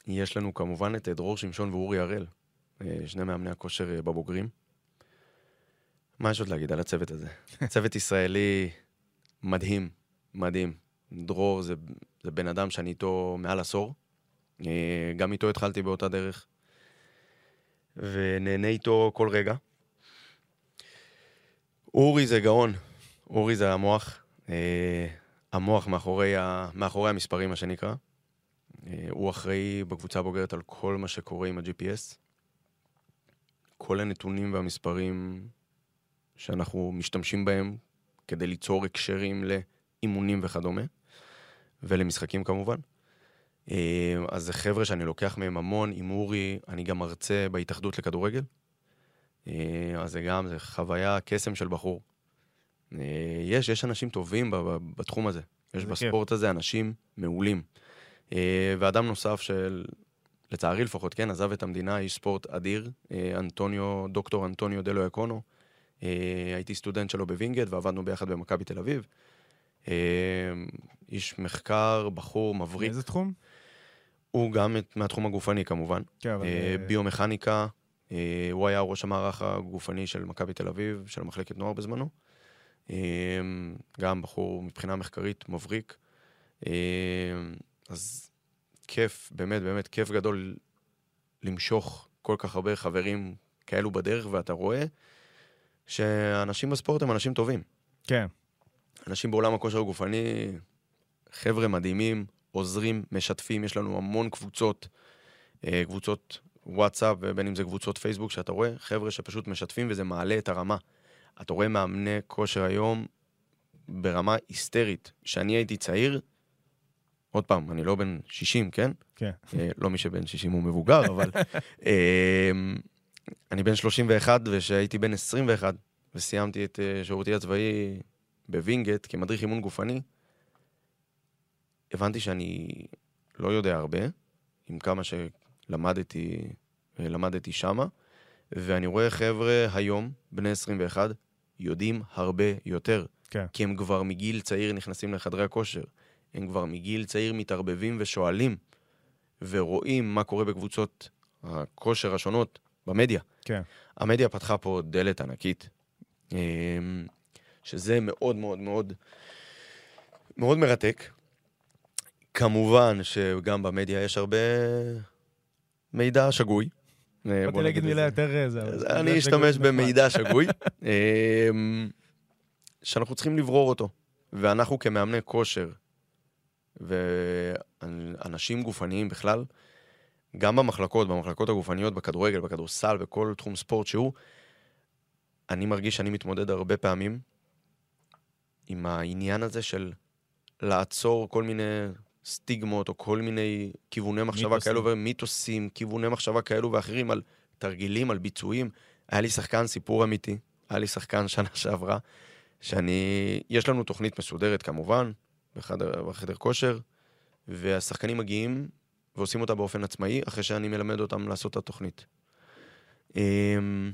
יש לנו כמובן את דרור שמשון ואורי הראל, אה, שני מאמני הכושר אה, בבוגרים. מה יש עוד להגיד על הצוות הזה? צוות ישראלי מדהים, מדהים. דרור זה, זה בן אדם שאני איתו מעל עשור. אה, גם איתו התחלתי באותה דרך, ונהנה איתו כל רגע. אורי זה גאון, אורי זה המוח, המוח מאחורי, ה, מאחורי המספרים, מה שנקרא. אה, הוא אחראי בקבוצה הבוגרת על כל מה שקורה עם ה-GPS. כל הנתונים והמספרים שאנחנו משתמשים בהם כדי ליצור הקשרים לאימונים וכדומה, ולמשחקים כמובן. אה, אז זה חבר'ה שאני לוקח מהם המון. עם אורי, אני גם מרצה בהתאחדות לכדורגל. אה, אז זה גם, זה חוויה, קסם של בחור. יש, יש אנשים טובים בתחום הזה. יש בספורט הזה אנשים מעולים. אה, ואדם נוסף של, לצערי לפחות, כן, עזב את המדינה, איש ספורט אדיר, אה, אנטוניו, דוקטור אנטוניו דלו יאקונו. אה, הייתי סטודנט שלו בווינגייט ועבדנו ביחד במכבי תל אביב. איש מחקר, בחור, מבריק. איזה תחום? הוא גם מהתחום הגופני כמובן. כן, אבל... ביומכניקה, הוא היה ראש המערך הגופני של מכבי תל אביב, של מחלקת נוער בזמנו. גם בחור מבחינה מחקרית מבריק. אז כיף, באמת, באמת כיף גדול למשוך כל כך הרבה חברים כאלו בדרך, ואתה רואה שאנשים בספורט הם אנשים טובים. כן. אנשים בעולם הכושר הגופני, חבר'ה מדהימים, עוזרים, משתפים, יש לנו המון קבוצות, אה, קבוצות וואטסאפ, ובין אם זה קבוצות פייסבוק, שאתה רואה חבר'ה שפשוט משתפים וזה מעלה את הרמה. אתה רואה מאמני כושר היום ברמה היסטרית. כשאני הייתי צעיר, עוד פעם, אני לא בן 60, כן? כן. אה, לא מי שבן 60 הוא מבוגר, אבל... אה, אני בן 31, וכשהייתי בן 21, וסיימתי את אה, שירותי הצבאי בווינגייט כמדריך אימון גופני, הבנתי שאני לא יודע הרבה, עם כמה שלמדתי, למדתי שמה, ואני רואה חבר'ה היום, בני 21, יודעים הרבה יותר. כן. כי הם כבר מגיל צעיר נכנסים לחדרי הכושר. הם כבר מגיל צעיר מתערבבים ושואלים, ורואים מה קורה בקבוצות הכושר השונות במדיה. כן. המדיה פתחה פה דלת ענקית, אמ, שזה מאוד מאוד מאוד מאוד מרתק. כמובן שגם במדיה יש הרבה מידע שגוי. אה, באתי להגיד מילה. יותר... אה, זה, אני. אשתמש במידע שגוי, אמ, שאנחנו צריכים לברור אותו. ואנחנו כמאמני כושר, ואנשים גופניים בכלל, גם במחלקות, במחלקות הגופניות, בכדורגל, בכדורסל, בכל תחום ספורט שהוא, אני מרגיש שאני מתמודד הרבה פעמים עם העניין הזה של לעצור כל מיני סטיגמות, או כל מיני כיווני מחשבה מיתוסים. כאלו ומיתוסים, כיווני מחשבה כאלו ואחרים על תרגילים, על ביצועים. היה לי שחקן, סיפור אמיתי, היה לי שחקן שנה שעברה, שאני... יש לנו תוכנית מסודרת כמובן, בחדר, בחדר כושר, והשחקנים מגיעים ועושים אותה באופן עצמאי, אחרי שאני מלמד אותם לעשות את התוכנית. אמ,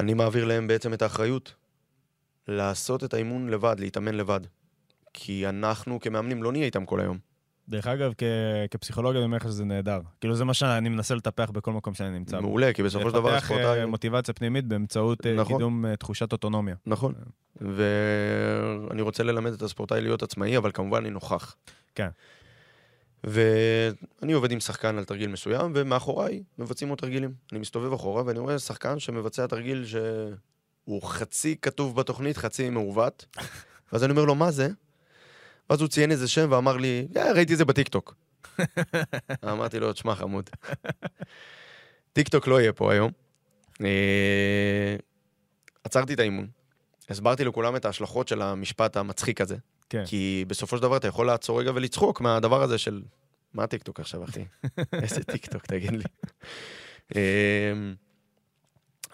אני מעביר להם בעצם את האחריות לעשות את האימון לבד, להתאמן לבד. כי אנחנו כמאמנים לא נהיה איתם כל היום. דרך אגב, כ- כפסיכולוג אני אומר לך שזה נהדר. כאילו, זה מה שאני מנסה לטפח בכל מקום שאני נמצא. בו. מעולה, כי בסופו של דבר לפתח הספורטאי... אה, מוטיבציה פנימית באמצעות אה, נכון. קידום אה, תחושת אוטונומיה. נכון. ואני רוצה ללמד את הספורטאי להיות עצמאי, אבל כמובן אני נוכח. כן. ואני עובד עם שחקן על תרגיל מסוים, ומאחוריי מבצעים עוד תרגילים. אני מסתובב אחורה ואני רואה שחקן שמבצע תרגיל שהוא חצי כתוב בתוכנית, חצי מעוות. ואז אני אומר לו, מה זה? ואז הוא ציין איזה שם ואמר לי, "אה, ראיתי את זה בטיקטוק. אמרתי לו, תשמע חמוד, טיקטוק לא יהיה פה היום. אה, עצרתי את האימון, הסברתי לכולם את ההשלכות של המשפט המצחיק הזה. כן. כי בסופו של דבר אתה יכול לעצור רגע ולצחוק מהדבר הזה של... מה טיקטוק עכשיו, אחי? איזה טיקטוק, תגיד לי. אמ,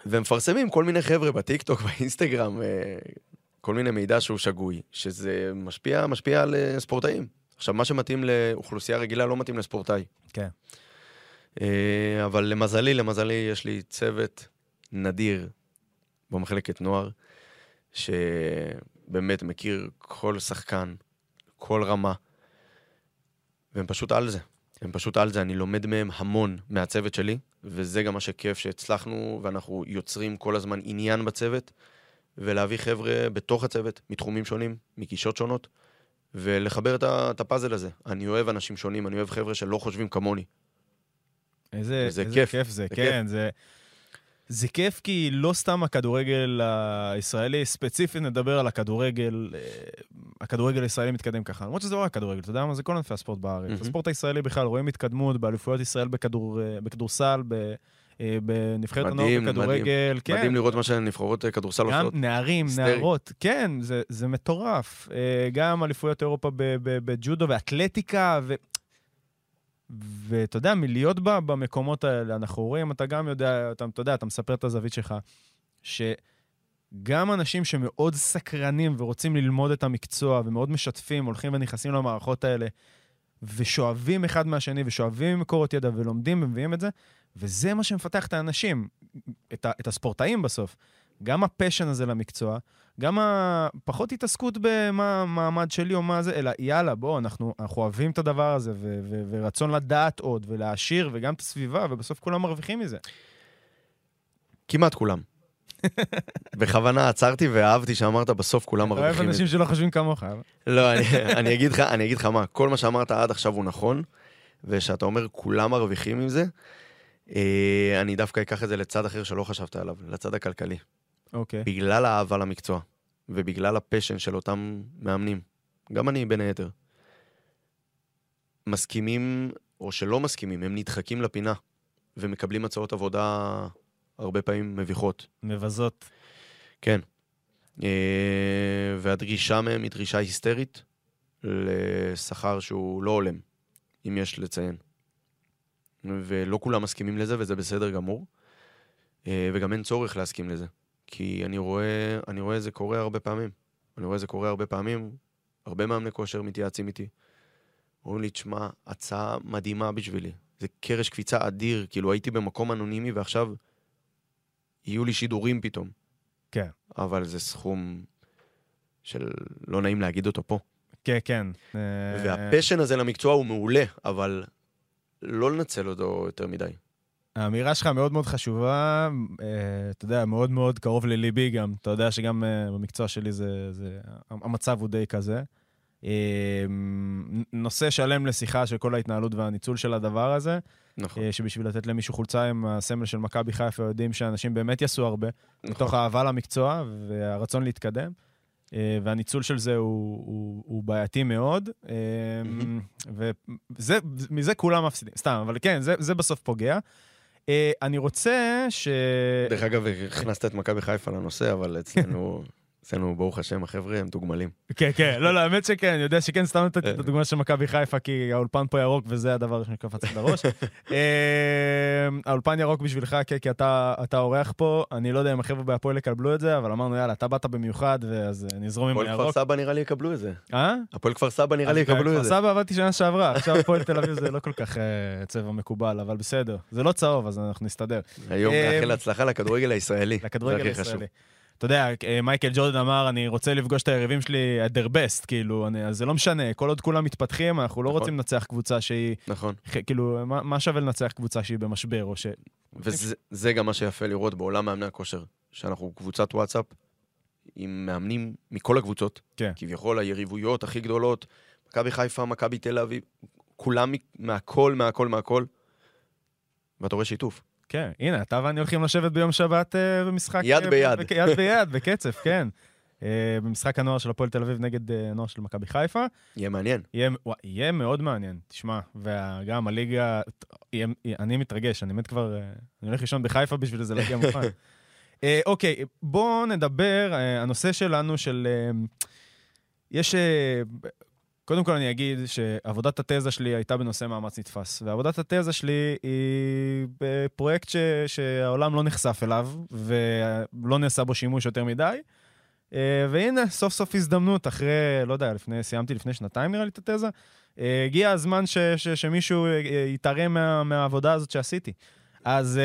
ומפרסמים כל מיני חבר'ה בטיקטוק, באינסטגרם, אה, כל מיני מידע שהוא שגוי, שזה משפיע, משפיע על אה, ספורטאים. עכשיו, מה שמתאים לאוכלוסייה רגילה לא מתאים לספורטאי. כן. אה, אבל למזלי, למזלי, יש לי צוות נדיר במחלקת נוער, שבאמת מכיר כל שחקן, כל רמה, והם פשוט על זה. הם פשוט על זה, אני לומד מהם המון מהצוות שלי, וזה גם מה שכיף שהצלחנו, ואנחנו יוצרים כל הזמן עניין בצוות, ולהביא חבר'ה בתוך הצוות, מתחומים שונים, מגישות שונות, ולחבר את הפאזל הזה. אני אוהב אנשים שונים, אני אוהב חבר'ה שלא חושבים כמוני. איזה, איזה כיף. כיף זה, זה כן, זה... זה כיף כי לא סתם הכדורגל הישראלי, ספציפית נדבר על הכדורגל, אה, הכדורגל הישראלי מתקדם ככה. למרות שזה לא רק כדורגל, אתה יודע מה? זה כל ענפי הספורט בארץ. מהמם. הספורט הישראלי בכלל, רואים התקדמות באליפויות ישראל בכדור, אה, בכדורסל, ב- בנבחרת הנוער מדהים, בכדורגל, כן. מדהים לראות מה שהנבחרות אה, כדורסל גם עושות. נערים, היסטרי. נערות, כן, זה, זה מטורף. אה, גם אליפויות אירופה בג'ודו ואתלטיקה, ו... ואתה יודע, מלהיות בה, במקומות האלה, אנחנו רואים, אתה גם יודע, אתה, אתה יודע, אתה מספר את הזווית שלך, שגם אנשים שמאוד סקרנים ורוצים ללמוד את המקצוע ומאוד משתפים, הולכים ונכנסים למערכות האלה, ושואבים אחד מהשני, ושואבים ממקורות ידע, ולומדים ומביאים את זה, וזה מה שמפתח את האנשים, את, ה, את הספורטאים בסוף. גם הפשן הזה למקצוע, גם הפחות התעסקות במה המעמד שלי או מה זה, אלא יאללה, בואו, אנחנו, אנחנו אוהבים את הדבר הזה, ו- ו- ורצון לדעת עוד, ולהעשיר, וגם את הסביבה, ובסוף כולם מרוויחים מזה. כמעט כולם. בכוונה עצרתי ואהבתי שאמרת בסוף כולם אתה אוהב מרוויחים. אנשים שלא חושבים כמוך. לא, אני, אני, אגיד לך, אני אגיד לך מה, כל מה שאמרת עד עכשיו הוא נכון, ושאתה אומר כולם מרוויחים עם זה, אה, אני דווקא אקח את זה לצד אחר שלא חשבת עליו, לצד הכלכלי. אוקיי. בגלל האהבה למקצוע, ובגלל הפשן של אותם מאמנים, גם אני בין היתר, מסכימים, או שלא מסכימים, הם נדחקים לפינה, ומקבלים הצעות עבודה הרבה פעמים מביכות. לשכר שהוא לא הולם, אם יש לציין. ולא כולם מסכימים לזה, וזה בסדר גמור. אה, וגם אין צורך להסכים לזה. כי אני רואה, אני רואה זה קורה הרבה פעמים. אני רואה זה קורה הרבה פעמים. הרבה מאמני כושר מתייעצים איתי. אומרים לי, תשמע, הצעה מדהימה בשבילי. זה קרש קפיצה אדיר. כאילו, הייתי במקום אנונימי ועכשיו יהיו לי שידורים פתאום. כן. אבל זה סכום של לא נעים להגיד אותו פה. כן, כן. אה, והפשן הזה למקצוע הוא מעולה, אבל לא לנצל אותו יותר מדי. האמירה שלך מאוד מאוד חשובה, אה, אתה יודע, מאוד מאוד קרוב לליבי גם. אתה יודע שגם אה, במקצוע שלי זה, זה, המצב הוא די כזה. אה, נושא שלם לשיחה של כל ההתנהלות והניצול של הדבר הזה, נכון. שבשביל לתת למישהו חולצה עם הסמל של מכבי חיפה, יודעים שאנשים באמת יעשו הרבה, מתוך האהבה למקצוע והרצון להתקדם. אה, והניצול של זה הוא, הוא, הוא בעייתי מאוד, אה, ומזה כולם מפסידים, סתם, אבל כן, זה, זה בסוף פוגע. אה, אני רוצה ש... דרך אגב, הכנסת את מכבי חיפה לנושא, אבל אצלנו, אצלנו, ברוך השם, החבר'ה הם מתוגמלים. כן, כן, לא, לא, האמת שכן, אני יודע שכן, סתם נתתי את הדוגמה של מכבי חיפה, כי האולפן פה ירוק וזה הדבר שקפץ לי לראש. אה, האולפן ירוק בשבילך, כן, כי אתה אורח פה, אני לא יודע אם החבר'ה בהפועל יקבלו את זה, אבל אמרנו, יאללה, אתה באת במיוחד, ואז נזרום עם הפועל כפר הירוק. סבא נראה לי יקבלו את זה. אה? הפועל כפר סבא נראה לי יקבלו את כפר זה. סבא עבדתי שנה שעברה, עכשיו הפועל תל אביב זה לא כל כך אה, צבע מקובל, אבל בסדר. זה לא צהוב, אז אנחנו נסתדר. היום אה, נאחל הצלחה לכדורגל הישראלי. לכדורגל. הישראלי. אתה יודע, אה, מייקל ג'ורדן אמר, אני רוצה לפגוש את היריבים שלי at their best, כאילו, אני, אז זה לא משנה, כל עוד כולם מתפתחים, אנחנו לא נכון. רוצים לנצח קבוצה שהיא, נכון. ח- כאילו, מה, מה שווה לנצח קבוצה שהיא במשבר, או ש... וזה זה גם מה שיפה לראות בעולם מאמני הכושר, שאנחנו קבוצת וואטסאפ עם מאמנים מכל הקבוצות. כן. כביכול היריבויות הכי גדולות, מכבי חיפה, מכבי תל אביב, כולם מהכל, מהכל, מהכל. ואתה רואה שיתוף. כן, הנה, אתה ואני הולכים לשבת ביום שבת אה, במשחק... יד אה, ביד. יד ביד, בקצף, כן. אה, במשחק הנוער של הפועל תל אביב נגד הנוער של מכבי חיפה. יהיה מעניין. יהיה, מאוד מעניין, תשמע, וגם הליגה, יהיה, אני מתרגש, אני מת כבר, אני הולך לישון בחיפה בשביל זה להגיע מוכן. אה, אוקיי, בואו נדבר, הנושא שלנו של... יש... קודם כל אני אגיד שעבודת התזה שלי הייתה בנושא מאמץ נתפס, ועבודת התזה שלי היא בפרויקט ש, שהעולם לא נחשף אליו, ולא נעשה בו שימוש יותר מדי. אה, והנה, סוף סוף הזדמנות, אחרי, לא יודע, לפני, סיימתי לפני שנתיים נראה לי את התזה. אה, הגיע הזמן ש, ש, שמישהו אה, יתערם מה, מהעבודה הזאת שעשיתי. אז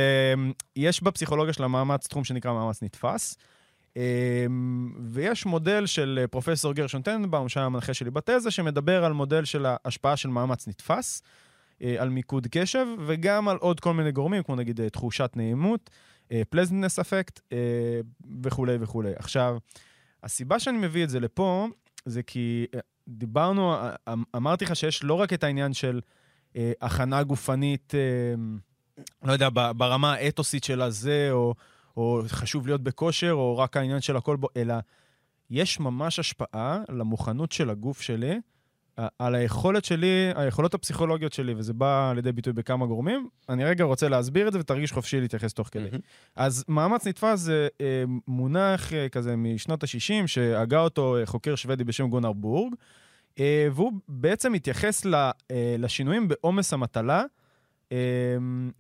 יש בפסיכולוגיה של המאמץ תחום שנקרא מאמץ נתפס, ויש מודל של אה, פרופסור גרשון טננבאום, שהיה המנחה שלי בתזה, שמדבר על מודל של ההשפעה של מאמץ נתפס, אה, על מיקוד קשב, וגם על עוד כל מיני גורמים, כמו נגיד אה, תחושת נעימות, פלזנס אפקט וכולי וכולי. עכשיו, הסיבה שאני מביא את זה לפה, זה כי דיברנו, אמ- אמרתי לך שיש לא רק את העניין של הכנה גופנית, אה, לא יודע, ברמה האתוסית של הזה, או, או חשוב להיות בכושר, או רק העניין של הכל בו, אלא יש ממש השפעה למוכנות של הגוף שלי, על היכולת שלי, היכולות הפסיכולוגיות שלי, וזה בא לידי ביטוי בכמה גורמים. אני רגע רוצה להסביר את זה ותרגיש חופשי להתייחס תוך כדי. מהמם. אז מאמץ נתפס זה אה, מונח אה, כזה משנות ה-60, שהגה אותו אה, חוקר שוודי בשם גונר בורג, אה, והוא בעצם מתייחס ל, אה, לשינויים בעומס המטלה, אה,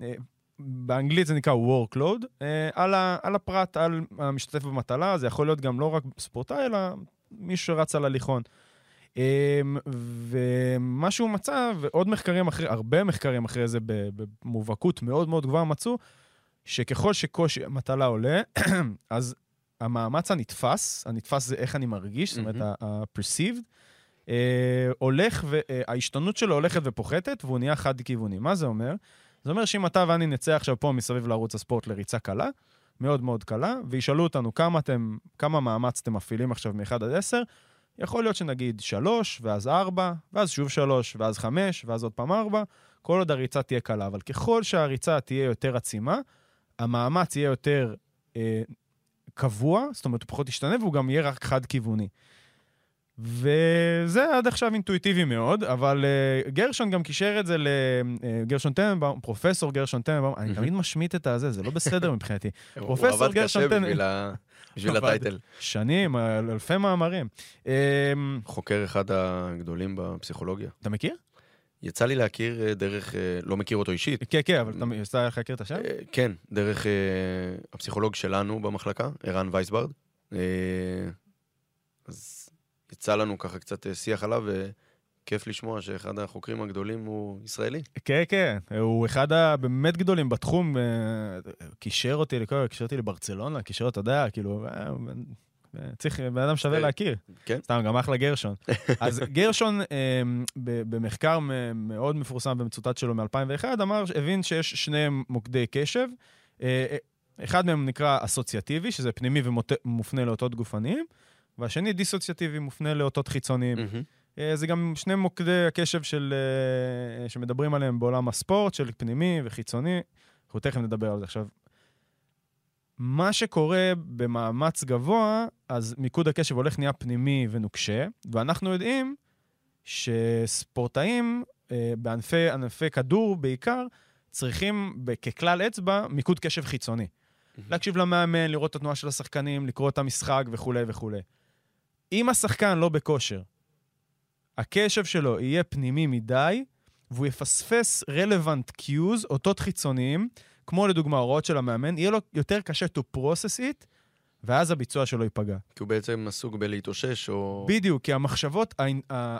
אה, באנגלית זה נקרא workload, אה, על, ה, על הפרט, על המשתתף במטלה, זה יכול להיות גם לא רק ספורטאי, אלא מישהו שרץ על הליכון. אה, ומה שהוא מצא, ועוד מחקרים אחרי, הרבה מחקרים אחרי זה במובהקות מאוד מאוד גבוהה מצאו, שככל שקושי המטלה עולה, אז המאמץ הנתפס, הנתפס זה איך אני מרגיש, זאת אומרת. ה-perceived, אה, הולך, וההשתנות שלו הולכת ופוחתת, והוא נהיה חד-כיווני. מה זה אומר? זה אומר שאם אתה ואני נצא עכשיו פה מסביב לערוץ הספורט לריצה קלה, מאוד מאוד קלה, וישאלו אותנו כמה, אתם, כמה מאמץ אתם מפעילים עכשיו מ-1 עד 10, יכול להיות שנגיד 3, ואז 4, ואז שוב 3, ואז 5, ואז עוד פעם 4, כל עוד הריצה תהיה קלה. אבל ככל שהריצה תהיה יותר עצימה, המאמץ יהיה יותר אה, קבוע, זאת אומרת, הוא פחות ישתנה, והוא גם יהיה רק חד-כיווני. וזה עד עכשיו אינטואיטיבי מאוד, אבל uh, גרשון גם קישר את זה לגרשון uh, טננבאום, פרופסור גרשון טננבאום, אני תמיד משמיט את הזה, זה לא בסדר מבחינתי. פרופסור גרשון טננבאום. בשביל הטייטל. שנים, אלפי מאמרים. אמ, חוקר אחד הגדולים בפסיכולוגיה. אתה מכיר? יצא לי להכיר אה, דרך, אה, לא מכיר אותו אישית. כן, כן, אבל אתה יצא לך להכיר את השם? אה, כן, דרך הפסיכולוג שלנו במחלקה, ערן וייסברד. אז יצא לנו ככה קצת שיח עליו, וכיף לשמוע שאחד החוקרים הגדולים הוא ישראלי. כן, כן, הוא אחד הבאמת גדולים בתחום, קישר אותי, קישר אותי לברצלונה, קישר, אותי, אתה יודע, כאילו, צריך, בן אדם שווה להכיר. כן. סתם, גם אחלה גרשון. אז גרשון, במחקר מאוד מפורסם ומצוטט שלו מ-2001, אמר, הבין שיש שני מוקדי קשב. אה, אה, אחד מהם נקרא אסוציאטיבי, שזה פנימי ומופנה לאותות גופניים, והשני דיסוציאטיבי, מופנה לאותות חיצוניים. אה, זה גם שני מוקדי הקשב של, שמדברים עליהם בעולם הספורט, של פנימי וחיצוני. אנחנו תכף נדבר על זה. עכשיו, מה שקורה במאמץ גבוה, אז מיקוד הקשב הולך נהיה פנימי ונוקשה, ואנחנו יודעים שספורטאים אה, בענפי ענפי כדור בעיקר, צריכים ככלל אצבע מיקוד קשב חיצוני. להקשיב למאמן, לראות את התנועה של השחקנים, לקרוא את המשחק וכולי וכולי. אם השחקן לא בכושר, הקשב שלו יהיה פנימי מדי, והוא יפספס relevant cues, אותות חיצוניים, כמו לדוגמה הוראות של המאמן, יהיה לו יותר קשה to process it, ואז הביצוע שלו ייפגע. כי הוא בעצם עסוק בלהתאושש, או... בדיוק, כי המחשבות,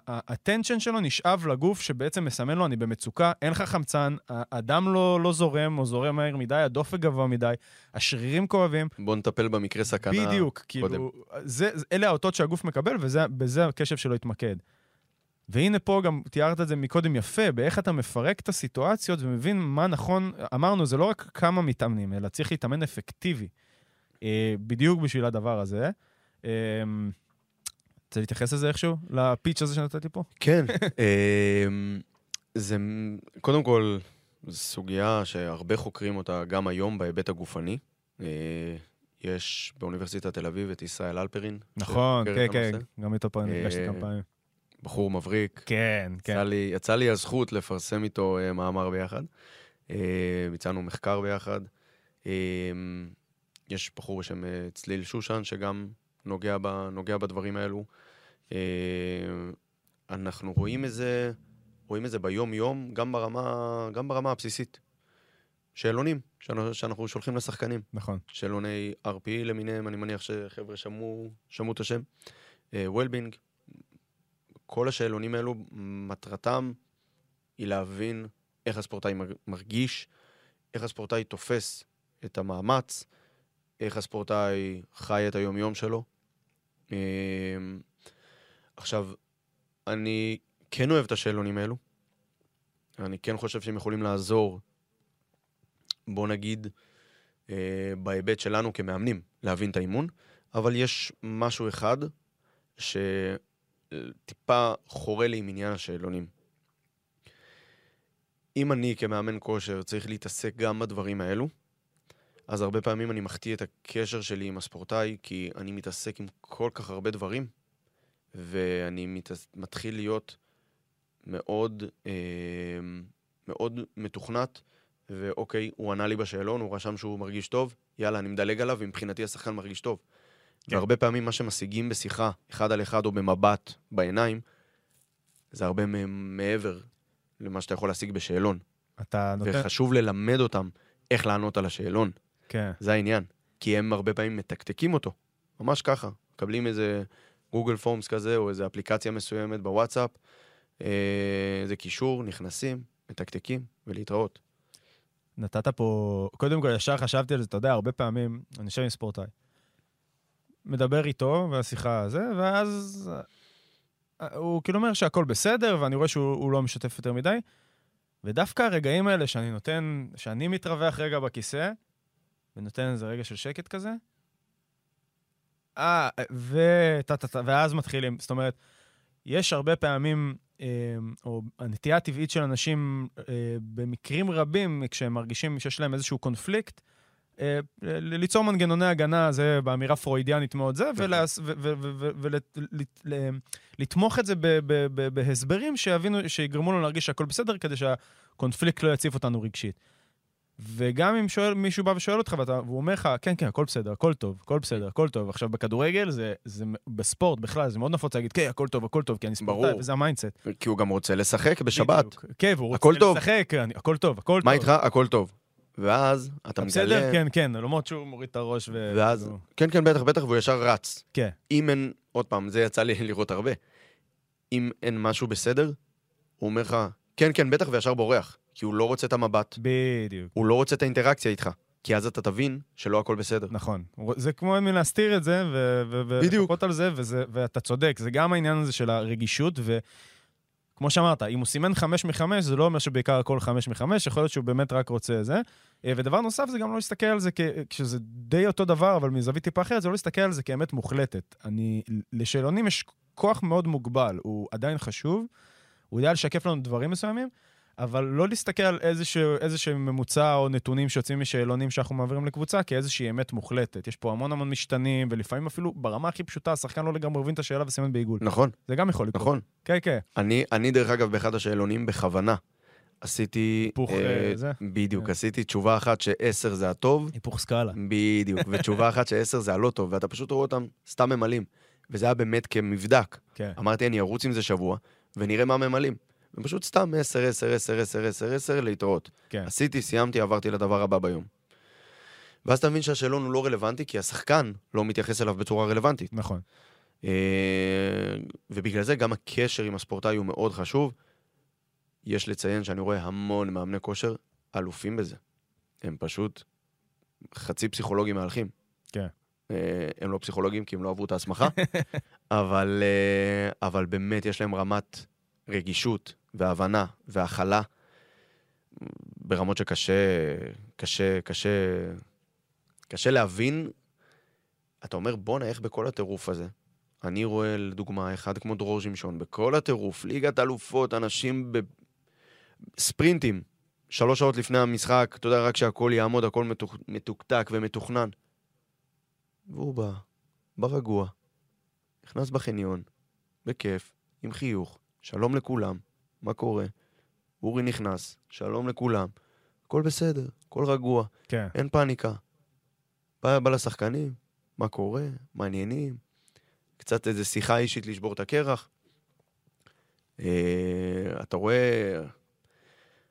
הטנשן שלו נשאב לגוף שבעצם מסמן לו, אני במצוקה, אין לך חמצן, הדם לא, לא זורם, או זורם מהר מדי, הדופק גבוה מדי, השרירים כואבים. בוא נטפל במקרה סכנה בדיוק, כאילו, קודם. זה, אלה האותות שהגוף מקבל, ובזה הקשב שלו יתמקד. והנה פה גם תיארת את זה מקודם יפה, באיך אתה מפרק את הסיטואציות ומבין מה נכון. אמרנו, זה לא רק כמה מתאמנים, אלא צריך להתאמן אפקטיבי. אה, בדיוק בשביל הדבר הזה. אה, רוצה להתייחס לזה איכשהו? לפיץ' הזה שנתתי פה? כן. אה, זה, קודם כל, זו סוגיה שהרבה חוקרים אותה גם היום בהיבט הגופני. יש באוניברסיטת תל אביב את ישראל אלפרין. נכון, כן, כן, גם איתו פה נפגשתי כמה פעמים. בחור מבריק. כן, כן. יצא לי, יצא לי הזכות לפרסם איתו מאמר ביחד. ביצענו מחקר ביחד. יש בחור בשם uh, צליל שושן, שגם נוגע, ב, נוגע בדברים האלו. Uh, אנחנו רואים את זה, רואים את זה ביום-יום, גם ברמה, גם ברמה הבסיסית. שאלונים שאנחנו, שאנחנו שולחים לשחקנים. נכון. שאלוני RP למיניהם, אני מניח שחבר'ה שמעו, שמעו את השם. וולבינג, uh, כל השאלונים האלו, מטרתם היא להבין איך הספורטאי מרגיש, איך הספורטאי תופס את המאמץ, איך הספורטאי חי את היומיום שלו. אמ, עכשיו, אני כן אוהב את השאלונים האלו. אני כן חושב שהם יכולים לעזור, בוא נגיד, אה, בהיבט שלנו כמאמנים, להבין את האימון, אבל יש משהו אחד ש... טיפה חורה לי עם עניין השאלונים. אם אני כמאמן כושר צריך להתעסק גם בדברים האלו, אז הרבה פעמים אני מחטיא את הקשר שלי עם הספורטאי, כי אני מתעסק עם כל כך הרבה דברים, ואני מת... מתחיל להיות מאוד, אה, מאוד מתוכנת, ואוקיי, הוא ענה לי בשאלון, הוא רשם שהוא מרגיש טוב, יאללה, אני מדלג עליו, ומבחינתי השחקן מרגיש טוב. כן. והרבה פעמים מה שמשיגים בשיחה, אחד על אחד או במבט בעיניים, זה הרבה מעבר למה שאתה יכול להשיג בשאלון. אתה נותן... וחשוב ללמד אותם איך לענות על השאלון. כן. זה העניין. כי הם הרבה פעמים מתקתקים אותו. ממש ככה. מקבלים איזה גוגל פורמס כזה, או איזה אפליקציה מסוימת בוואטסאפ, אה, איזה קישור, נכנסים, מתקתקים, ולהתראות. נתת פה, קודם כל ישר חשבתי על זה, אתה יודע, הרבה פעמים, אני יושב עם ספורטאי. מדבר איתו, והשיחה הזה, ואז אה, הוא כאילו אומר שהכל בסדר, ואני רואה שהוא לא משתף יותר מדי. ודווקא הרגעים האלה שאני נותן, שאני מתרווח רגע בכיסא, ונותן איזה רגע של שקט כזה, אה, ו... ואז מתחילים. זאת אומרת, יש הרבה פעמים, אה, או הנטייה הטבעית של אנשים, אה, במקרים רבים, כשהם מרגישים שיש להם איזשהו קונפליקט, אה, ליצור מנגנוני הגנה, זה באמירה פרוידיאנית מאוד זה, נכון. ולתמוך את זה בהסברים שיגרמו לנו להרגיש שהכל בסדר, כדי שהקונפליקט לא יציף אותנו רגשית. וגם אם שואל, מישהו בא ושואל אותך, ואתה, והוא אומר לך, כן, כן, הכל בסדר, הכל טוב, הכל בסדר, הכל טוב. עכשיו, בכדורגל, זה, זה, בספורט בכלל, זה מאוד נפוץ להגיד, כן, הכל טוב, הכל טוב, כי אני ספורטאי. וזה ה mindset. כי הוא גם רוצה לשחק בשבת. בדיוק. כן, והוא רוצה טוב. לשחק, אני- הכל טוב, הכל טוב. מה איתך? הכל טוב. ואז אתה מגלה... בסדר? כן, כן, למרות שהוא מוריד את הראש ו... ואז, כן, כן, בטח, בטח, והוא ישר רץ. כן, אם אין, עוד פעם, זה יצא לי לראות הרבה. אם אין משהו בסדר, הוא אומר לך, כן, כן, בטח, וישר בורח. כי הוא לא רוצה את המבט, בדיוק. הוא לא רוצה את האינטראקציה איתך. כי אז אתה תבין שלא הכל בסדר. נכון. זה כמו מין להסתיר את זה, ו- ו- בדיוק. ולחכות על זה, וזה, ואתה צודק, זה גם העניין הזה של הרגישות, וכמו שאמרת, אם הוא סימן חמש מחמש, זה לא אומר שבעיקר הכל חמש מחמש, יכול להיות שהוא באמת רק רוצה זה. אה, ודבר נוסף, זה גם לא להסתכל על זה, כ- כשזה די אותו דבר, אבל מזווית טיפה אחרת, זה לא להסתכל על זה כאמת מוחלטת. אני, לשאלונים יש כוח מאוד מוגבל, הוא עדיין חשוב, הוא יודע לשקף לנו דברים מסוימים, אבל לא להסתכל על איזשהו, איזשהו ממוצע או נתונים שיוצאים משאלונים שאנחנו מעבירים לקבוצה כאיזושהי אמת מוחלטת. יש פה המון המון משתנים, ולפעמים אפילו ברמה הכי פשוטה, השחקן לא לגמרי מבין את השאלה וסימן בעיגול. נכון, זה גם יכול לקרות. נכון. כן, כן. אני, אני, דרך אגב, באחד השאלונים, בכוונה, עשיתי... היפוך, אה, זה? בדיוק, כן. עשיתי תשובה אחת שעשר זה הטוב, היפוך סקאלה. בדיוק, ותשובה אחת שעשר זה הלא טוב, ואתה פשוט רואה אותם סתם ממלאים. וזה היה באמת כמבדק. כן. אמרתי, אני ארוץ עם זה שבוע, ונראה מה ממלאים. ופשוט סתם 10, 10, 10, 10, 10, 10, להתראות. כן. עשיתי, סיימתי, עברתי לדבר הבא ביום. ואז אתה מבין שהשאלון הוא לא רלוונטי, כי השחקן לא מתייחס אליו בצורה רלוונטית. נכון. אה, ובגלל זה גם הקשר עם הספורטאי הוא מאוד חשוב. יש לציין שאני רואה המון מאמני כושר אלופים בזה. הם פשוט חצי פסיכולוגים מהלכים. כן. אה, הם לא פסיכולוגים כי הם לא עברו את ההסמכה, אבל, אה, אבל באמת יש להם רמת רגישות והבנה והכלה ברמות שקשה, קשה, קשה, קשה להבין. אתה אומר, בואנה, איך בכל הטירוף הזה? אני רואה, לדוגמה, אחד כמו דרור שמשון, בכל הטירוף, ליגת אלופות, אנשים בספרינטים, שלוש שעות לפני המשחק, אתה יודע, רק שהכל יעמוד, הכל מתוק, מתוקתק ומתוכנן. והוא בא, ברגוע, נכנס בחניון, בכיף, עם חיוך, שלום לכולם, מה קורה? אורי נכנס, שלום לכולם, הכל בסדר, הכל רגוע, כן. אין פאניקה. בא, בא לשחקנים, מה קורה, מעניינים, קצת איזה שיחה אישית לשבור את הקרח. אה, אתה רואה,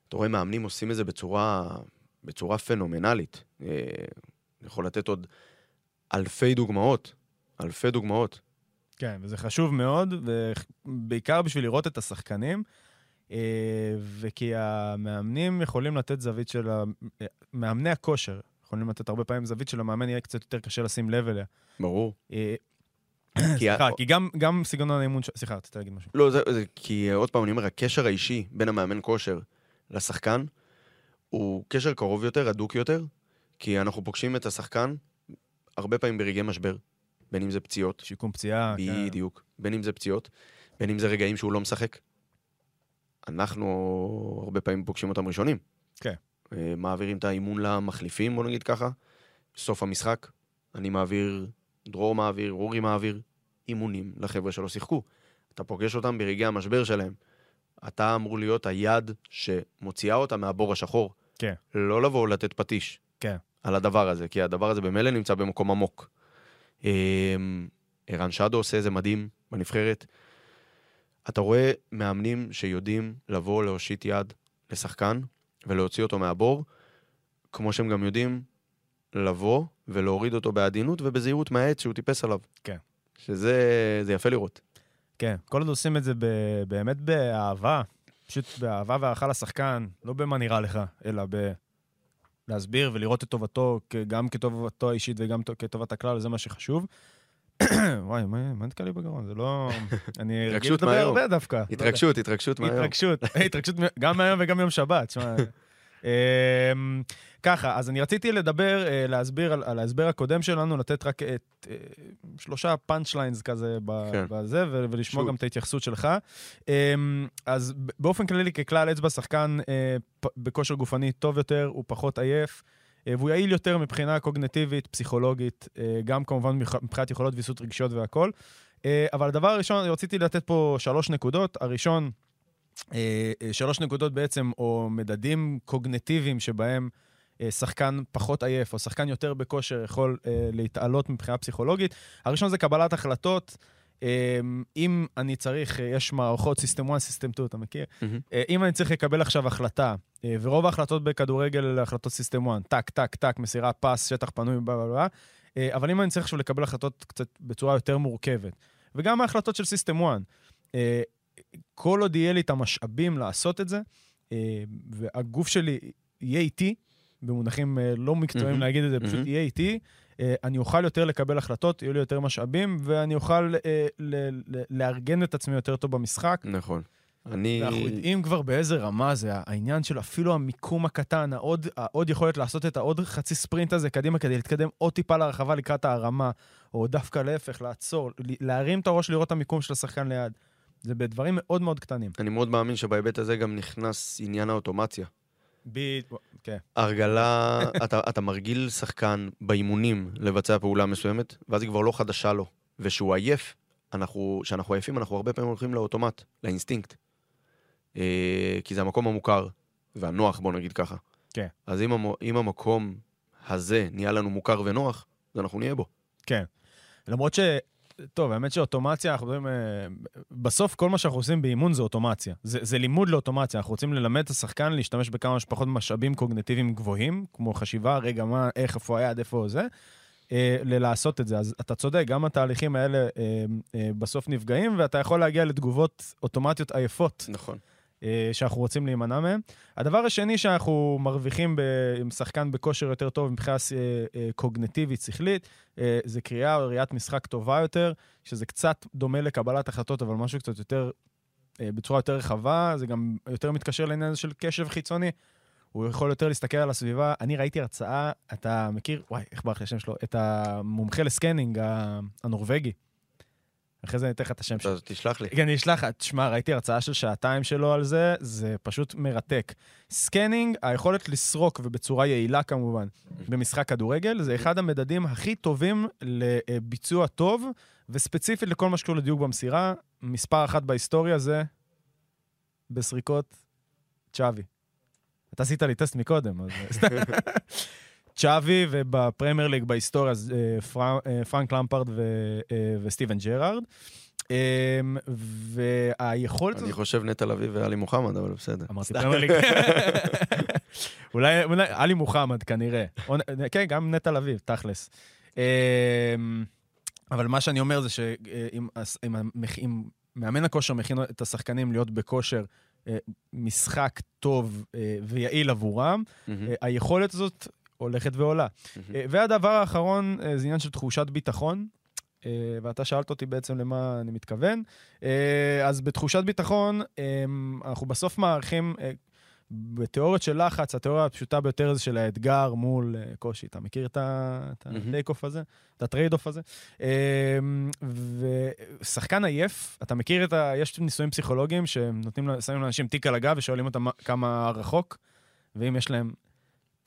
אתה רואה מאמנים עושים את זה בצורה, בצורה פנומנלית. אה, אני יכול לתת עוד אלפי דוגמאות, אלפי דוגמאות. כן, וזה חשוב מאוד, ובעיקר בשביל לראות את השחקנים, וכי המאמנים יכולים לתת זווית של... מאמני הכושר יכולים לתת הרבה פעמים זווית של המאמן יהיה קצת יותר קשה לשים לב אליה. ברור. אה, סליחה, כי גם, גם סגנון האימון... סליחה, רציתי להגיד משהו. לא, זה, זה כי עוד פעם, אני אומר, הקשר האישי בין המאמן כושר לשחקן הוא קשר קרוב יותר, הדוק יותר, כי אנחנו פוגשים את השחקן הרבה פעמים ברגעי משבר, בין אם זה פציעות, שיקום פציעה. כן. בדיוק, בין אם זה פציעות, בין אם זה רגעים שהוא לא משחק. אנחנו הרבה פעמים פוגשים אותם ראשונים. כן. אה, מעבירים את האימון למחליפים, בוא נגיד ככה. סוף המשחק, אני מעביר, דרור מעביר, אורי מעביר, אימונים לחבר'ה שלא שיחקו. אתה פוגש אותם ברגעי המשבר שלהם. אתה אמור להיות היד שמוציאה אותם מהבור השחור. כן. לא לבוא לתת פטיש. כן. על הדבר הזה, כי הדבר הזה במילא נמצא במקום עמוק. אה, ערן שדו עושה את זה מדהים בנבחרת. אתה רואה מאמנים שיודעים לבוא, להושיט יד לשחקן ולהוציא אותו מהבור, כמו שהם גם יודעים לבוא ולהוריד אותו בעדינות ובזהירות מהעץ שהוא טיפס עליו. כן. שזה זה יפה לראות. כן, כל עוד עושים את זה ב- באמת באהבה, פשוט באהבה והערכה לשחקן, לא במה נראה לך, אלא ב... להסביר ולראות את טובתו גם כטובתו האישית וגם כטובת הכלל, זה מה שחשוב. וואי, מה נתקע לי בגרון? זה לא... אני רגיל לדבר. הרבה דווקא. לא. התרגשות, התרגשות מהיום. התרגשות, התרגשות גם מהיום וגם יום שבת, שמע. אמ, ככה, אז אני רציתי לדבר, אה, להסביר על, על ההסבר הקודם שלנו, לתת רק את אה, שלושה פאנצ' ליינס כזה כן. בזה, ו- ולשמוע שוט. גם את ההתייחסות שלך. אמ, אז באופן כללי, ככלל אצבע, שחקן אה, בכושר גופני טוב יותר, הוא פחות עייף. אה, והוא יעיל יותר מבחינה קוגנטיבית, פסיכולוגית, אה, גם כמובן מבח- מבחינת יכולות ויסות רגשיות והכול. אה, אבל הדבר הראשון, רציתי לתת פה שלוש נקודות. הראשון, שלוש נקודות בעצם, או מדדים קוגנטיביים שבהם שחקן פחות עייף, או שחקן יותר בכושר יכול להתעלות מבחינה פסיכולוגית. הראשון זה קבלת החלטות. אה, אם אני צריך, אה, יש מערכות system 1, system 2, אתה מכיר? אה, אם אני צריך לקבל עכשיו החלטה, אה, ורוב ההחלטות בכדורגל אלה החלטות system 1, טק, טק, טק, מסירה, pass, שטח פנוי, בלה בלה בלה, אבל אם אני צריך עכשיו לקבל החלטות קצת בצורה יותר מורכבת, וגם ההחלטות של system 1, אה, כל עוד יהיה לי את המשאבים לעשות את זה, והגוף שלי יהיה איתי, במונחים לא מקצועיים להגיד את זה, פשוט. יהיה איתי, אני אוכל יותר לקבל החלטות, יהיו לי יותר משאבים, ואני אוכל אה, לארגן את עצמי יותר טוב במשחק. נכון. אני... ואנחנו יודעים כבר באיזה רמה זה העניין של אפילו המיקום הקטן, העוד, העוד יכולת לעשות את העוד חצי ספרינט הזה קדימה כדי להתקדם עוד טיפה לרחבה לקראת הרמה, או דווקא להפך, לעצור, להרים את הראש לראות את המיקום של השחקן ליד. זה בדברים מאוד מאוד קטנים. אני מאוד מאמין שבהיבט הזה גם נכנס עניין האוטומציה. ב... כן. הרגלה, אתה, אתה מרגיל שחקן באימונים לבצע פעולה מסוימת, ואז היא כבר לא חדשה לו. וכשהוא עייף, אנחנו, כשאנחנו עייפים, אנחנו הרבה פעמים הולכים לאוטומט, לאינסטינקט. אה, כי זה המקום המוכר, והנוח, בוא נגיד ככה. כן. אז אם המקום הזה נהיה לנו מוכר ונוח, אז אנחנו נהיה בו. כן. למרות ש... טוב, האמת שאוטומציה, אנחנו מדברים... אה, בסוף כל מה שאנחנו עושים באימון זה אוטומציה. זה, זה לימוד לאוטומציה. אנחנו רוצים ללמד את השחקן להשתמש בכמה שפחות משאבים קוגנטיביים גבוהים, כמו חשיבה, רגע, מה, איך, איפה היד, איפה זה, אה, ללעשות את זה. אז אתה צודק, גם התהליכים האלה אה, אה, בסוף נפגעים, ואתה יכול להגיע לתגובות אוטומטיות עייפות. נכון. אה, שאנחנו רוצים להימנע מהם. הדבר השני שאנחנו מרוויחים ב- עם שחקן בכושר יותר טוב מבחינה אה, אה, קוגנטיבית, שכלית, זה קריאה או ראיית משחק טובה יותר, שזה קצת דומה לקבלת החלטות, אבל משהו קצת יותר, בצורה יותר רחבה, זה גם יותר מתקשר לעניין הזה של קשב חיצוני. הוא יכול יותר להסתכל על הסביבה. אני ראיתי הרצאה, אתה מכיר, וואי, איך ברח לי השם שלו? את המומחה ל scanning הנורבגי. אחרי זה אני אתן לך את השם שלו. תשלח לי. כן, אני אשלח לך. תשמע, ראיתי הרצאה של שעתיים שלו על זה, זה פשוט מרתק. scanning, היכולת לסרוק, ובצורה יעילה כמובן, במשחק כדורגל, זה אחד המדדים הכי טובים לביצוע טוב, וספציפית לכל מה שקשור לדיוק במסירה. מספר אחת בהיסטוריה זה בסריקות צ'אבי. אתה עשית לי טסט מקודם, אז... צ'אבי, ובפרמייר ליג בהיסטוריה, אה, אה, פרנק למפרד אה, וסטיבן ג'רארד. אמ, והיכולת אני. חושב נטע לביא ועלי מוחמד, אבל בסדר. אמרתי. פרמייר ליג. אולי עלי מוחמד כנראה. כן, גם נטע לביא, תכלס. אמ, אבל מה שאני אומר זה שאם מאמן הכושר מכין את השחקנים להיות בכושר משחק טוב ויעיל עבורם, היכולת הזאת הולכת ועולה. אה, והדבר האחרון אה, זה עניין של תחושת ביטחון, אה, ואתה שאלת אותי בעצם למה אני מתכוון. אה, אז בתחושת ביטחון, אה, אנחנו בסוף מערכים, אה, בתיאוריות של לחץ, התיאוריה הפשוטה ביותר זה של האתגר מול אה, קושי. אתה מכיר את. הטייק-אוף הזה? את ה-trade-off הזה? אה, ושחקן עייף, אתה מכיר את ה... יש ניסויים פסיכולוגיים שנותנים, ל- שמים לאנשים תיק על הגב ושואלים אותם מה- כמה רחוק, ואם יש להם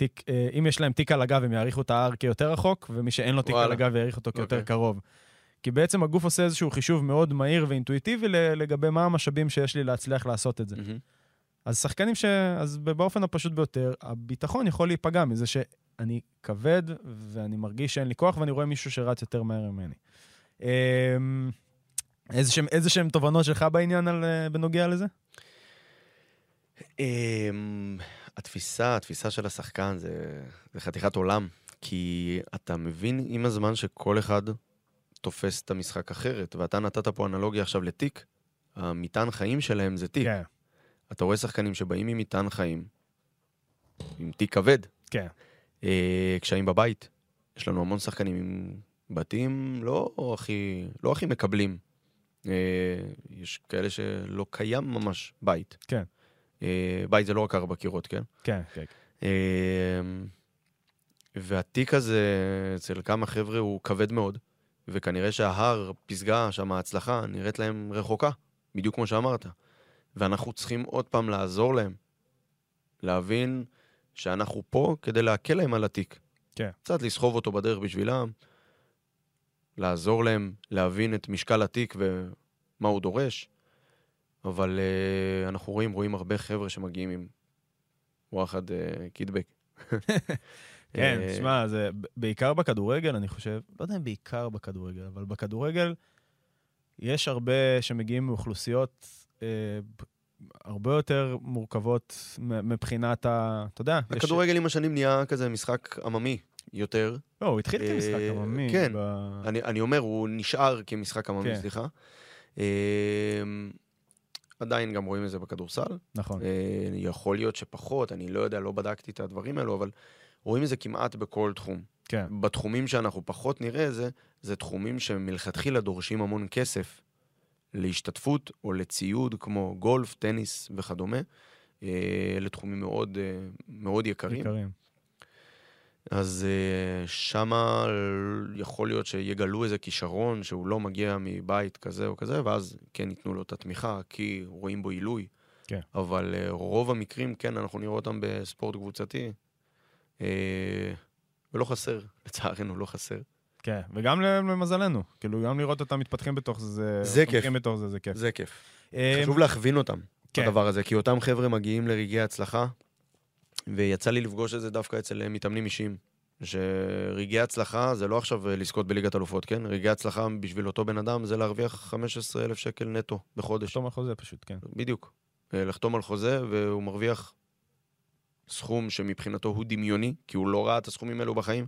תיק, אה, אם יש להם תיק על הגב, הם יעריכו את ההר כיותר רחוק, ומי שאין לו תיק על וואלה. הגב יעריך אותו כיותר אוקיי. קרוב. כי בעצם הגוף עושה איזשהו חישוב מאוד מהיר ואינטואיטיבי לגבי מה המשאבים שיש לי להצליח לעשות את זה. מהמם. אז שחקנים ש... אז באופן הפשוט ביותר, הביטחון יכול להיפגע מזה שאני כבד, ואני מרגיש שאין לי כוח, ואני רואה מישהו שרץ יותר מהר ממני. אמ, איזה שהם- איזה שהם תובנות שלך בעניין על, אה, בנוגע לזה? התפיסה, התפיסה של השחקן זה, זה חתיכת עולם, כי אתה מבין עם הזמן שכל אחד תופס את המשחק אחרת, ואתה נתת פה אנלוגיה עכשיו לתיק, המטען חיים שלהם זה תיק. כן, אתה רואה שחקנים שבאים עם מטען חיים, עם תיק כבד, כן. אה, קשיים בבית. יש לנו המון שחקנים עם בתים לא הכי, לא הכי מקבלים. אה, יש כאלה שלא קיים ממש בית. כן. אה, בית זה לא רק ארבע קירות, כן? כן, כן. אה, והתיק הזה אצל כמה חבר'ה הוא כבד מאוד, וכנראה שההר, פסגה, שם ההצלחה, נראית להם רחוקה, בדיוק כמו שאמרת. ואנחנו צריכים עוד פעם לעזור להם, להבין שאנחנו פה כדי להקל להם על התיק. כן. קצת לסחוב אותו בדרך בשבילם, לעזור להם להבין את משקל התיק ומה הוא דורש, אבל uh, אנחנו רואים, רואים הרבה חבר'ה שמגיעים עם וואחד uh, קידבק. כן, אה, תשמע, זה בעיקר בכדורגל, אני חושב, לא יודע אם בעיקר בכדורגל, אבל בכדורגל יש הרבה שמגיעים מאוכלוסיות אה, הרבה יותר מורכבות מבחינת ה... אתה יודע, יש- הכדורגל עם השנים נהיה כזה משחק עממי יותר. לא, הוא התחיל אה, כמשחק עממי. כן. ב- אני, אני אומר, הוא נשאר כמשחק עממי, כן. סליחה. עדיין גם רואים את זה בכדורסל. נכון. אה, יכול להיות שפחות, אני לא יודע, לא בדקתי את הדברים האלו, אבל רואים את זה כמעט בכל תחום. כן, בתחומים שאנחנו פחות נראה את זה, זה תחומים שמלכתחילה דורשים המון כסף להשתתפות או לציוד, כמו גולף, טניס וכדומה. אלה תחומים מאוד, אה, מאוד יקרים. יקרים. אז אה, שמה יכול להיות שיגלו איזה כישרון שהוא לא מגיע מבית כזה או כזה, ואז כן ייתנו לו את התמיכה, כי רואים בו עילוי. כן. אבל אה, רוב המקרים, כן, אנחנו נראה אותם בספורט קבוצתי, אה, ולא חסר, לצערנו לא חסר. כן, וגם למזלנו, כאילו, גם לראות אותם מתפתחים בתוך זה, זה כיף. בתוך זה, זה כיף. זה כיף. אה, חשוב להכווין אותם, כן. הדבר הזה, כי אותם חבר'ה מגיעים לרגעי הצלחה, ויצא לי לפגוש את זה דווקא אצל מתאמנים אישיים. שרגעי הצלחה זה לא עכשיו לזכות בליגת אלופות, כן? רגעי הצלחה בשביל אותו בן אדם זה להרוויח 15,000 שקל נטו בחודש. לחתום על חוזה פשוט, כן. בדיוק. אה, לחתום על חוזה, והוא מרוויח סכום שמבחינתו הוא דמיוני, כי הוא לא ראה את הסכומים האלו בחיים,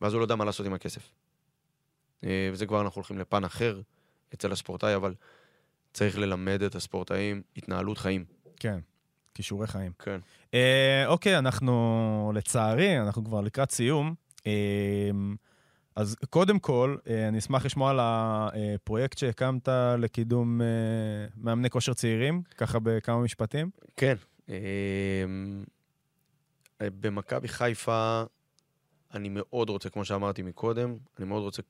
ואז הוא לא יודע מה לעשות עם הכסף. אה, וזה כבר אנחנו הולכים לפן אחר אצל הספורטאי, אבל צריך ללמד את הספורטאים התנהלות חיים. כן, כישורי חיים. כן. אה, אוקיי, אנחנו, לצערי, אנחנו כבר לקראת סיום. אה, אז קודם כל, אה, אני אשמח לשמוע על הפרויקט שהקמת לקידום אה, מאמני כושר צעירים, ככה בכמה משפטים. כן. אמ, במכבי חיפה, אני מאוד רוצה, כמו שאמרתי מקודם, אני מאוד רוצה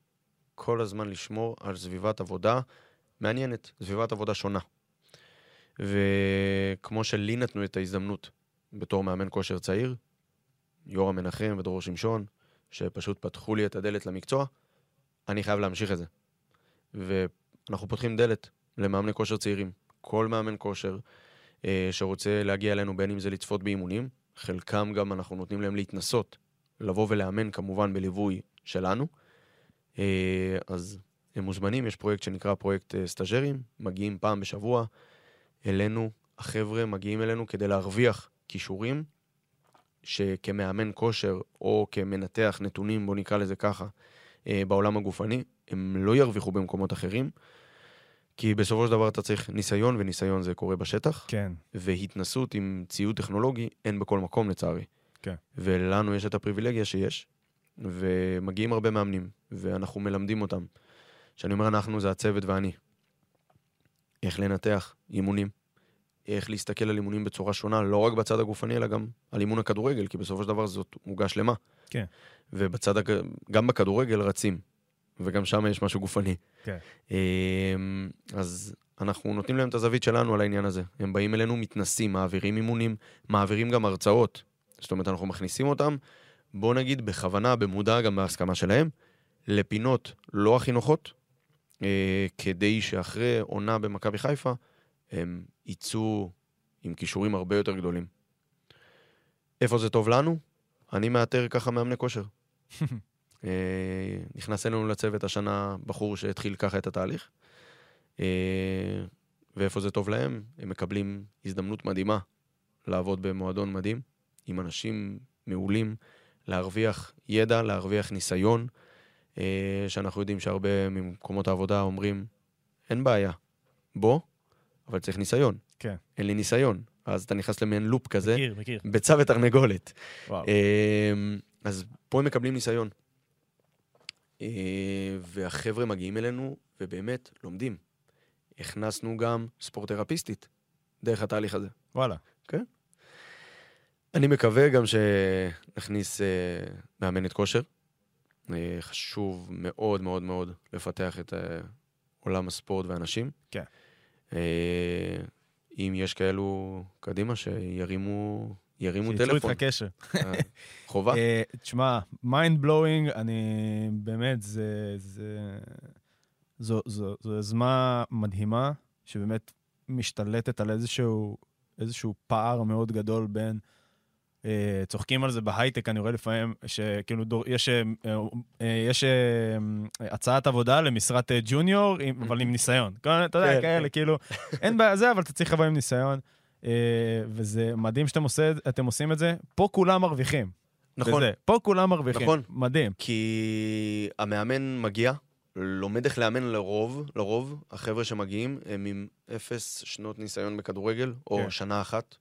כל הזמן לשמור על סביבת עבודה מעניינת, סביבת עבודה שונה. וכמו שלי נתנו את ההזדמנות בתור מאמן כושר צעיר, יורם מנחם ודרור שמשון, שפשוט פתחו לי את הדלת למקצוע, אני חייב להמשיך את זה. ואנחנו פותחים דלת למאמני כושר צעירים. כל מאמן כושר אה, שרוצה להגיע אלינו, בין אם זה לצפות באימונים, חלקם גם אנחנו נותנים להם להתנסות, לבוא ולאמן כמובן בליווי שלנו. אה, אז הם מוזמנים, יש פרויקט שנקרא פרויקט אה, סטאג'רים, מגיעים פעם בשבוע אלינו, החבר'ה מגיעים אלינו כדי להרוויח כישורים שכמאמן כושר או כמנתח נתונים, בוא נקרא לזה ככה, אה, בעולם הגופני, הם לא ירוויחו במקומות אחרים, כי בסופו של דבר אתה צריך ניסיון, וניסיון זה קורה בשטח. כן, והתנסות עם ציוד טכנולוגי אין בכל מקום לצערי. כן. ולנו יש את הפריבילגיה שיש, ומגיעים הרבה מאמנים, ואנחנו מלמדים אותם. כשאני אומר אנחנו, זה הצוות ואני. איך לנתח אימונים, איך להסתכל על אימונים בצורה שונה, לא רק בצד הגופני, אלא גם על אימון הכדורגל, כי בסופו של דבר זאת עוגה שלמה. כן. ובצד, הג- גם בכדורגל רצים, וגם שם יש משהו גופני. כן. אמ, אז אנחנו נותנים להם את הזווית שלנו על העניין הזה. הם באים אלינו, מתנסים, מעבירים אימונים, מעבירים גם הרצאות. זאת אומרת, אנחנו מכניסים אותם, בוא נגיד בכוונה, במודע, גם בהסכמה שלהם, לפינות לא הכי נוחות, אה, כדי שאחרי עונה במכבי חיפה, הם יצאו עם כישורים הרבה יותר גדולים. איפה זה טוב לנו? אני מאתר ככה מאמני כושר. אה, נכנס אלינו לצוות השנה בחור שהתחיל ככה את התהליך. אה, ואיפה זה טוב להם? הם מקבלים הזדמנות מדהימה לעבוד במועדון מדהים, עם אנשים מעולים, להרוויח ידע, להרוויח ניסיון, שאנחנו יודעים שהרבה ממקומות העבודה אומרים, אין בעיה, בוא, אבל צריך ניסיון. כן. אין לי ניסיון. אז אתה נכנס למעין לופ כזה, מכיר, מכיר. ביצה ותרנגולת. וואו. אמ, אז פה הם מקבלים ניסיון. אה, והחבר'ה מגיעים אלינו ובאמת לומדים. הכנסנו גם ספורט תרפיסטית דרך התהליך הזה. וואלה. אני מקווה גם שנכניס אה, מאמנת כושר. אה, חשוב מאוד מאוד מאוד לפתח את אה, עולם הספורט והאנשים. כן. אה, אם יש כאלו, קדימה, שירימו ירימו שייצרו טלפון. איתך קשר. חובה. תשמע, mind blowing, אני באמת, זה... זה... זו, זו, זו יוזמה מדהימה, שבאמת משתלטת על איזשהו, איזשהו פער מאוד גדול בין... אה, צוחקים על זה בהייטק, אני רואה לפעמים שכאילו דור, יש, אה, אה, יש הצעת עבודה למשרת ג'וניור, אבל עם ניסיון. כל- אתה יודע, כן, כאלה, כאילו, אין בעיה זה, אבל אתה צריך לבוא עם ניסיון. וזה מדהים שאתם עושה, עושים את זה. פה כולם מרוויחים. נכון, בזה. פה כולם מרוויחים. נכון. מדהים. כי המאמן מגיע, לומד איך לאמן לרוב, לרוב, החבר'ה שמגיעים הם עם אפס שנות ניסיון בכדורגל, או כן. שנה אחת,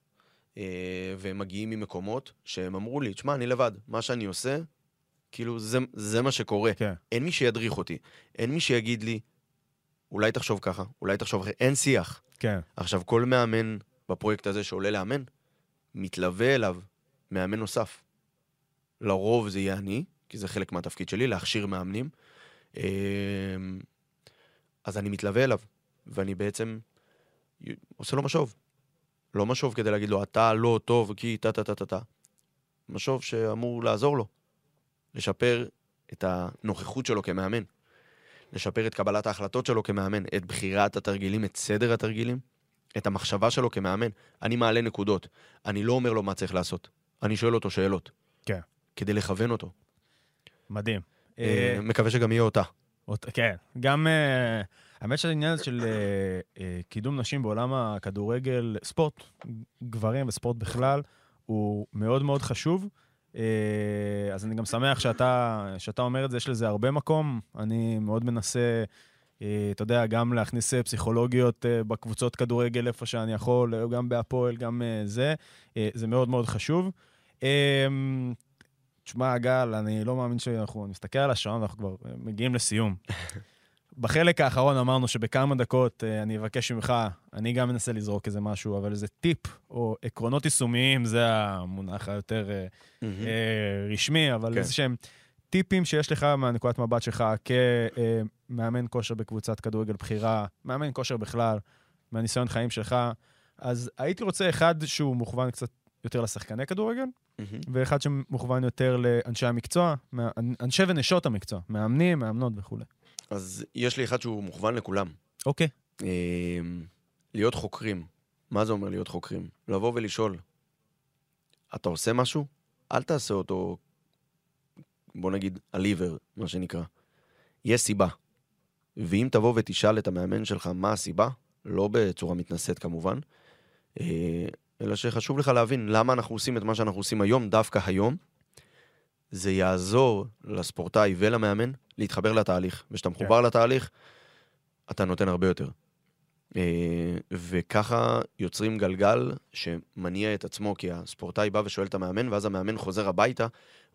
והם מגיעים ממקומות שהם אמרו לי, תשמע, אני לבד, מה שאני עושה, כאילו, זה, זה מה שקורה. כן. אין מי שידריך אותי, אין מי שיגיד לי, אולי תחשוב ככה, אולי תחשוב אחרת, אין שיח. כן. עכשיו, כל מאמן בפרויקט הזה שעולה לאמן, מתלווה אליו מאמן נוסף. לרוב זה יהיה אני, כי זה חלק מהתפקיד שלי, להכשיר מאמנים. אמ, אז אני מתלווה אליו, ואני בעצם עושה לו משוב. לא משוב כדי להגיד לו, אתה לא טוב כי טה-טה-טה-טה. משוב שאמור לעזור לו. לשפר את הנוכחות שלו כמאמן. לשפר את קבלת ההחלטות שלו כמאמן, את בחירת התרגילים, את סדר התרגילים, את המחשבה שלו כמאמן. אני מעלה נקודות. אני לא אומר לו מה צריך לעשות. אני שואל אותו שאלות. כן. כדי לכוון אותו. מדהים. אה, מקווה שגם יהיה אותה. אות- כן, גם, אה, האמת שהעניין הזה של אה, אה, קידום נשים בעולם הכדורגל, ספורט, גברים וספורט בכלל, הוא מאוד מאוד חשוב. אה, אז אני גם שמח שאתה, שאתה אומר את זה, יש לזה הרבה מקום. אני מאוד מנסה, אתה יודע, גם להכניס פסיכולוגיות בקבוצות כדורגל איפה שאני יכול, גם בהפועל, גם זה. זה מאוד מאוד חשוב. תשמע, גל, אני לא מאמין שאנחנו נסתכל על השעון ואנחנו כבר מגיעים לסיום. בחלק האחרון אמרנו שבכמה דקות אה, אני אבקש ממך, אני גם מנסה לזרוק איזה משהו, אבל איזה טיפ או עקרונות יישומיים, זה המונח היותר אה, רשמי, אבל כן. איזה שהם טיפים שיש לך מהנקודת מבט שלך כמאמן כושר בקבוצת כדורגל בכירה, מאמן כושר בכלל, מהניסיון חיים שלך. אז הייתי רוצה אחד שהוא מוכוון קצת יותר לשחקני כדורגל, מהמם. ואחד שמוכוון יותר לאנשי המקצוע, אנשי ונשות המקצוע, מאמנים, מאמנות וכולי. אז יש לי אחד שהוא מוכוון לכולם. אוקיי. אמ, להיות חוקרים. מה זה אומר להיות חוקרים? לבוא ולשאול, אתה עושה משהו? אל תעשה אותו, בוא נגיד, על עיוור, מה שנקרא. יש סיבה. ואם תבוא ותשאל את המאמן שלך מה הסיבה, לא בצורה מתנשאת כמובן, אה, אלא שחשוב לך להבין למה אנחנו עושים את מה שאנחנו עושים היום, דווקא היום, זה יעזור לספורטאי ולמאמן להתחבר לתהליך. וכשאתה מחובר לתהליך, אתה נותן הרבה יותר. אה, וככה יוצרים גלגל שמניע את עצמו, כי הספורטאי בא ושואל את המאמן, ואז המאמן חוזר הביתה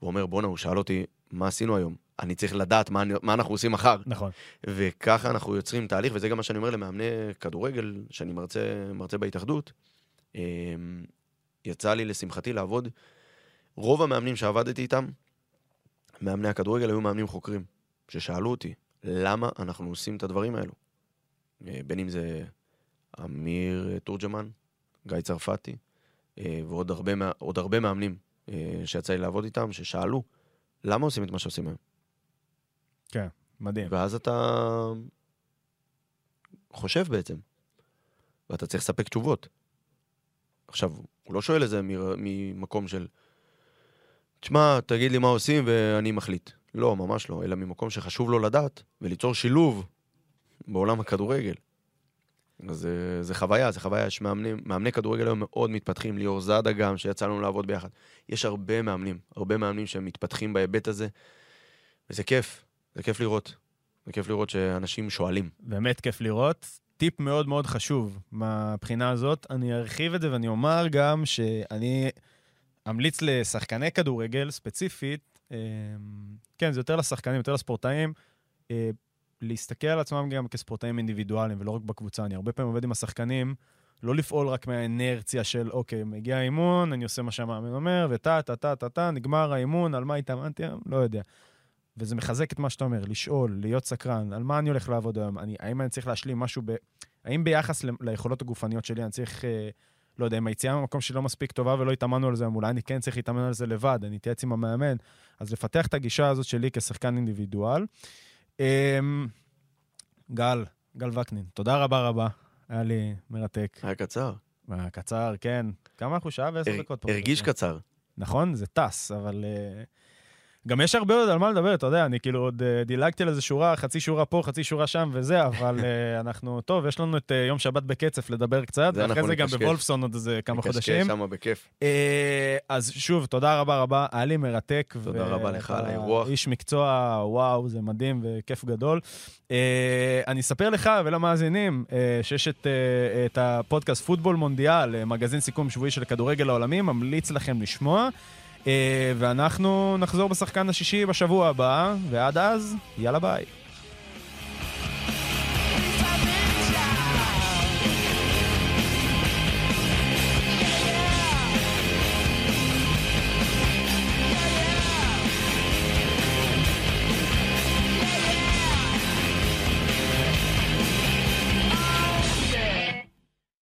ואומר, בואנה, הוא שאל אותי, מה עשינו היום? אני צריך לדעת מה, מה אנחנו עושים מחר. נכון. וככה אנחנו יוצרים תהליך, וזה גם מה שאני אומר למאמני כדורגל, שאני מרצה, מרצה בהתאחדות. אה, יצא לי, לשמחתי, לעבוד. רוב המאמנים שעבדתי איתם, מאמני הכדורגל היו מאמנים חוקרים, ששאלו אותי, למה אנחנו עושים את הדברים האלו? אה, בין אם זה אמיר תורג'מן, גיא צרפתי, אה, ועוד הרבה, הרבה מאמנים אה, שיצא לי לעבוד איתם, ששאלו, למה עושים את מה שעושים היום? מדהים. ואז אתה חושב בעצם, ואתה צריך לספק תשובות. עכשיו, הוא לא שואל את זה ממקום של, תשמע, תגיד לי מה עושים ואני מחליט. לא, ממש לא, אלא ממקום שחשוב לו לדעת וליצור שילוב בעולם הכדורגל. אז זה, זה חוויה, זה חוויה, יש מאמנים, מאמני כדורגל היום מאוד מתפתחים, ליאור זאדה גם, שיצא לנו לעבוד ביחד. יש הרבה מאמנים, הרבה מאמנים שמתפתחים בהיבט הזה, וזה כיף, זה כיף לראות. זה כיף לראות שאנשים שואלים. באמת כיף לראות. טיפ מאוד מאוד חשוב מהבחינה הזאת. אני ארחיב את זה ואני אומר גם שאני אמליץ לשחקני כדורגל ספציפית, אה, כן, זה יותר לשחקנים, יותר לספורטאים, אה, להסתכל על עצמם גם כספורטאים אינדיבידואליים ולא רק בקבוצה. אני הרבה פעמים עובד עם השחקנים, לא לפעול רק מהאנרציה של, אוקיי, מגיע האימון, אני עושה מה שהמאמן אומר, וטה, טה, טה, טה, טה, נגמר האימון, על מה התאמנתי היום? לא יודע. וזה מחזק את מה שאתה אומר, לשאול, להיות סקרן, על מה אני הולך לעבוד היום, אני, האם אני צריך להשלים משהו ב... האם ביחס ל- ליכולות הגופניות שלי אני צריך אה, לא יודע, אם היציאה מהמקום שלי לא מספיק טובה ולא התאמנו על זה, אולי אני כן צריך להתאמן על זה לבד, אני אתייעץ עם המאמן. אז לפתח את הגישה הזאת שלי כשחקן אינדיבידואל. אמ, גל, גל וקנין, תודה רבה רבה, היה לי מרתק. היה קצר. היה קצר, כן. כמה אנחנו? שעה ועשר דקות פה. הרגיש קצר. נכון, זה טס, אבל... Uh, גם יש הרבה עוד על מה לדבר, אתה יודע, אני כאילו עוד uh, דילגתי על איזה שורה, חצי שורה פה, חצי שורה שם וזה, אבל uh, אנחנו, טוב, יש לנו את uh, יום שבת בקצף לדבר קצת, ואחרי זה גם בוולפסון עוד איזה כמה חודשים. נקשקש שם בכיף. אז שוב, תודה רבה רבה, היה לי מרתק. תודה רבה לך על האירוח. איש מקצוע, וואו, זה מדהים וכיף גדול. אני אספר לך ולמאזינים שיש את, את הפודקאסט פוטבול מונדיאל, מגזין סיכום שבועי של כדורגל העולמי, ממליץ לכם לשמוע. ואנחנו נחזור בשחקן השישי בשבוע הבא, ועד אז, יאללה ביי.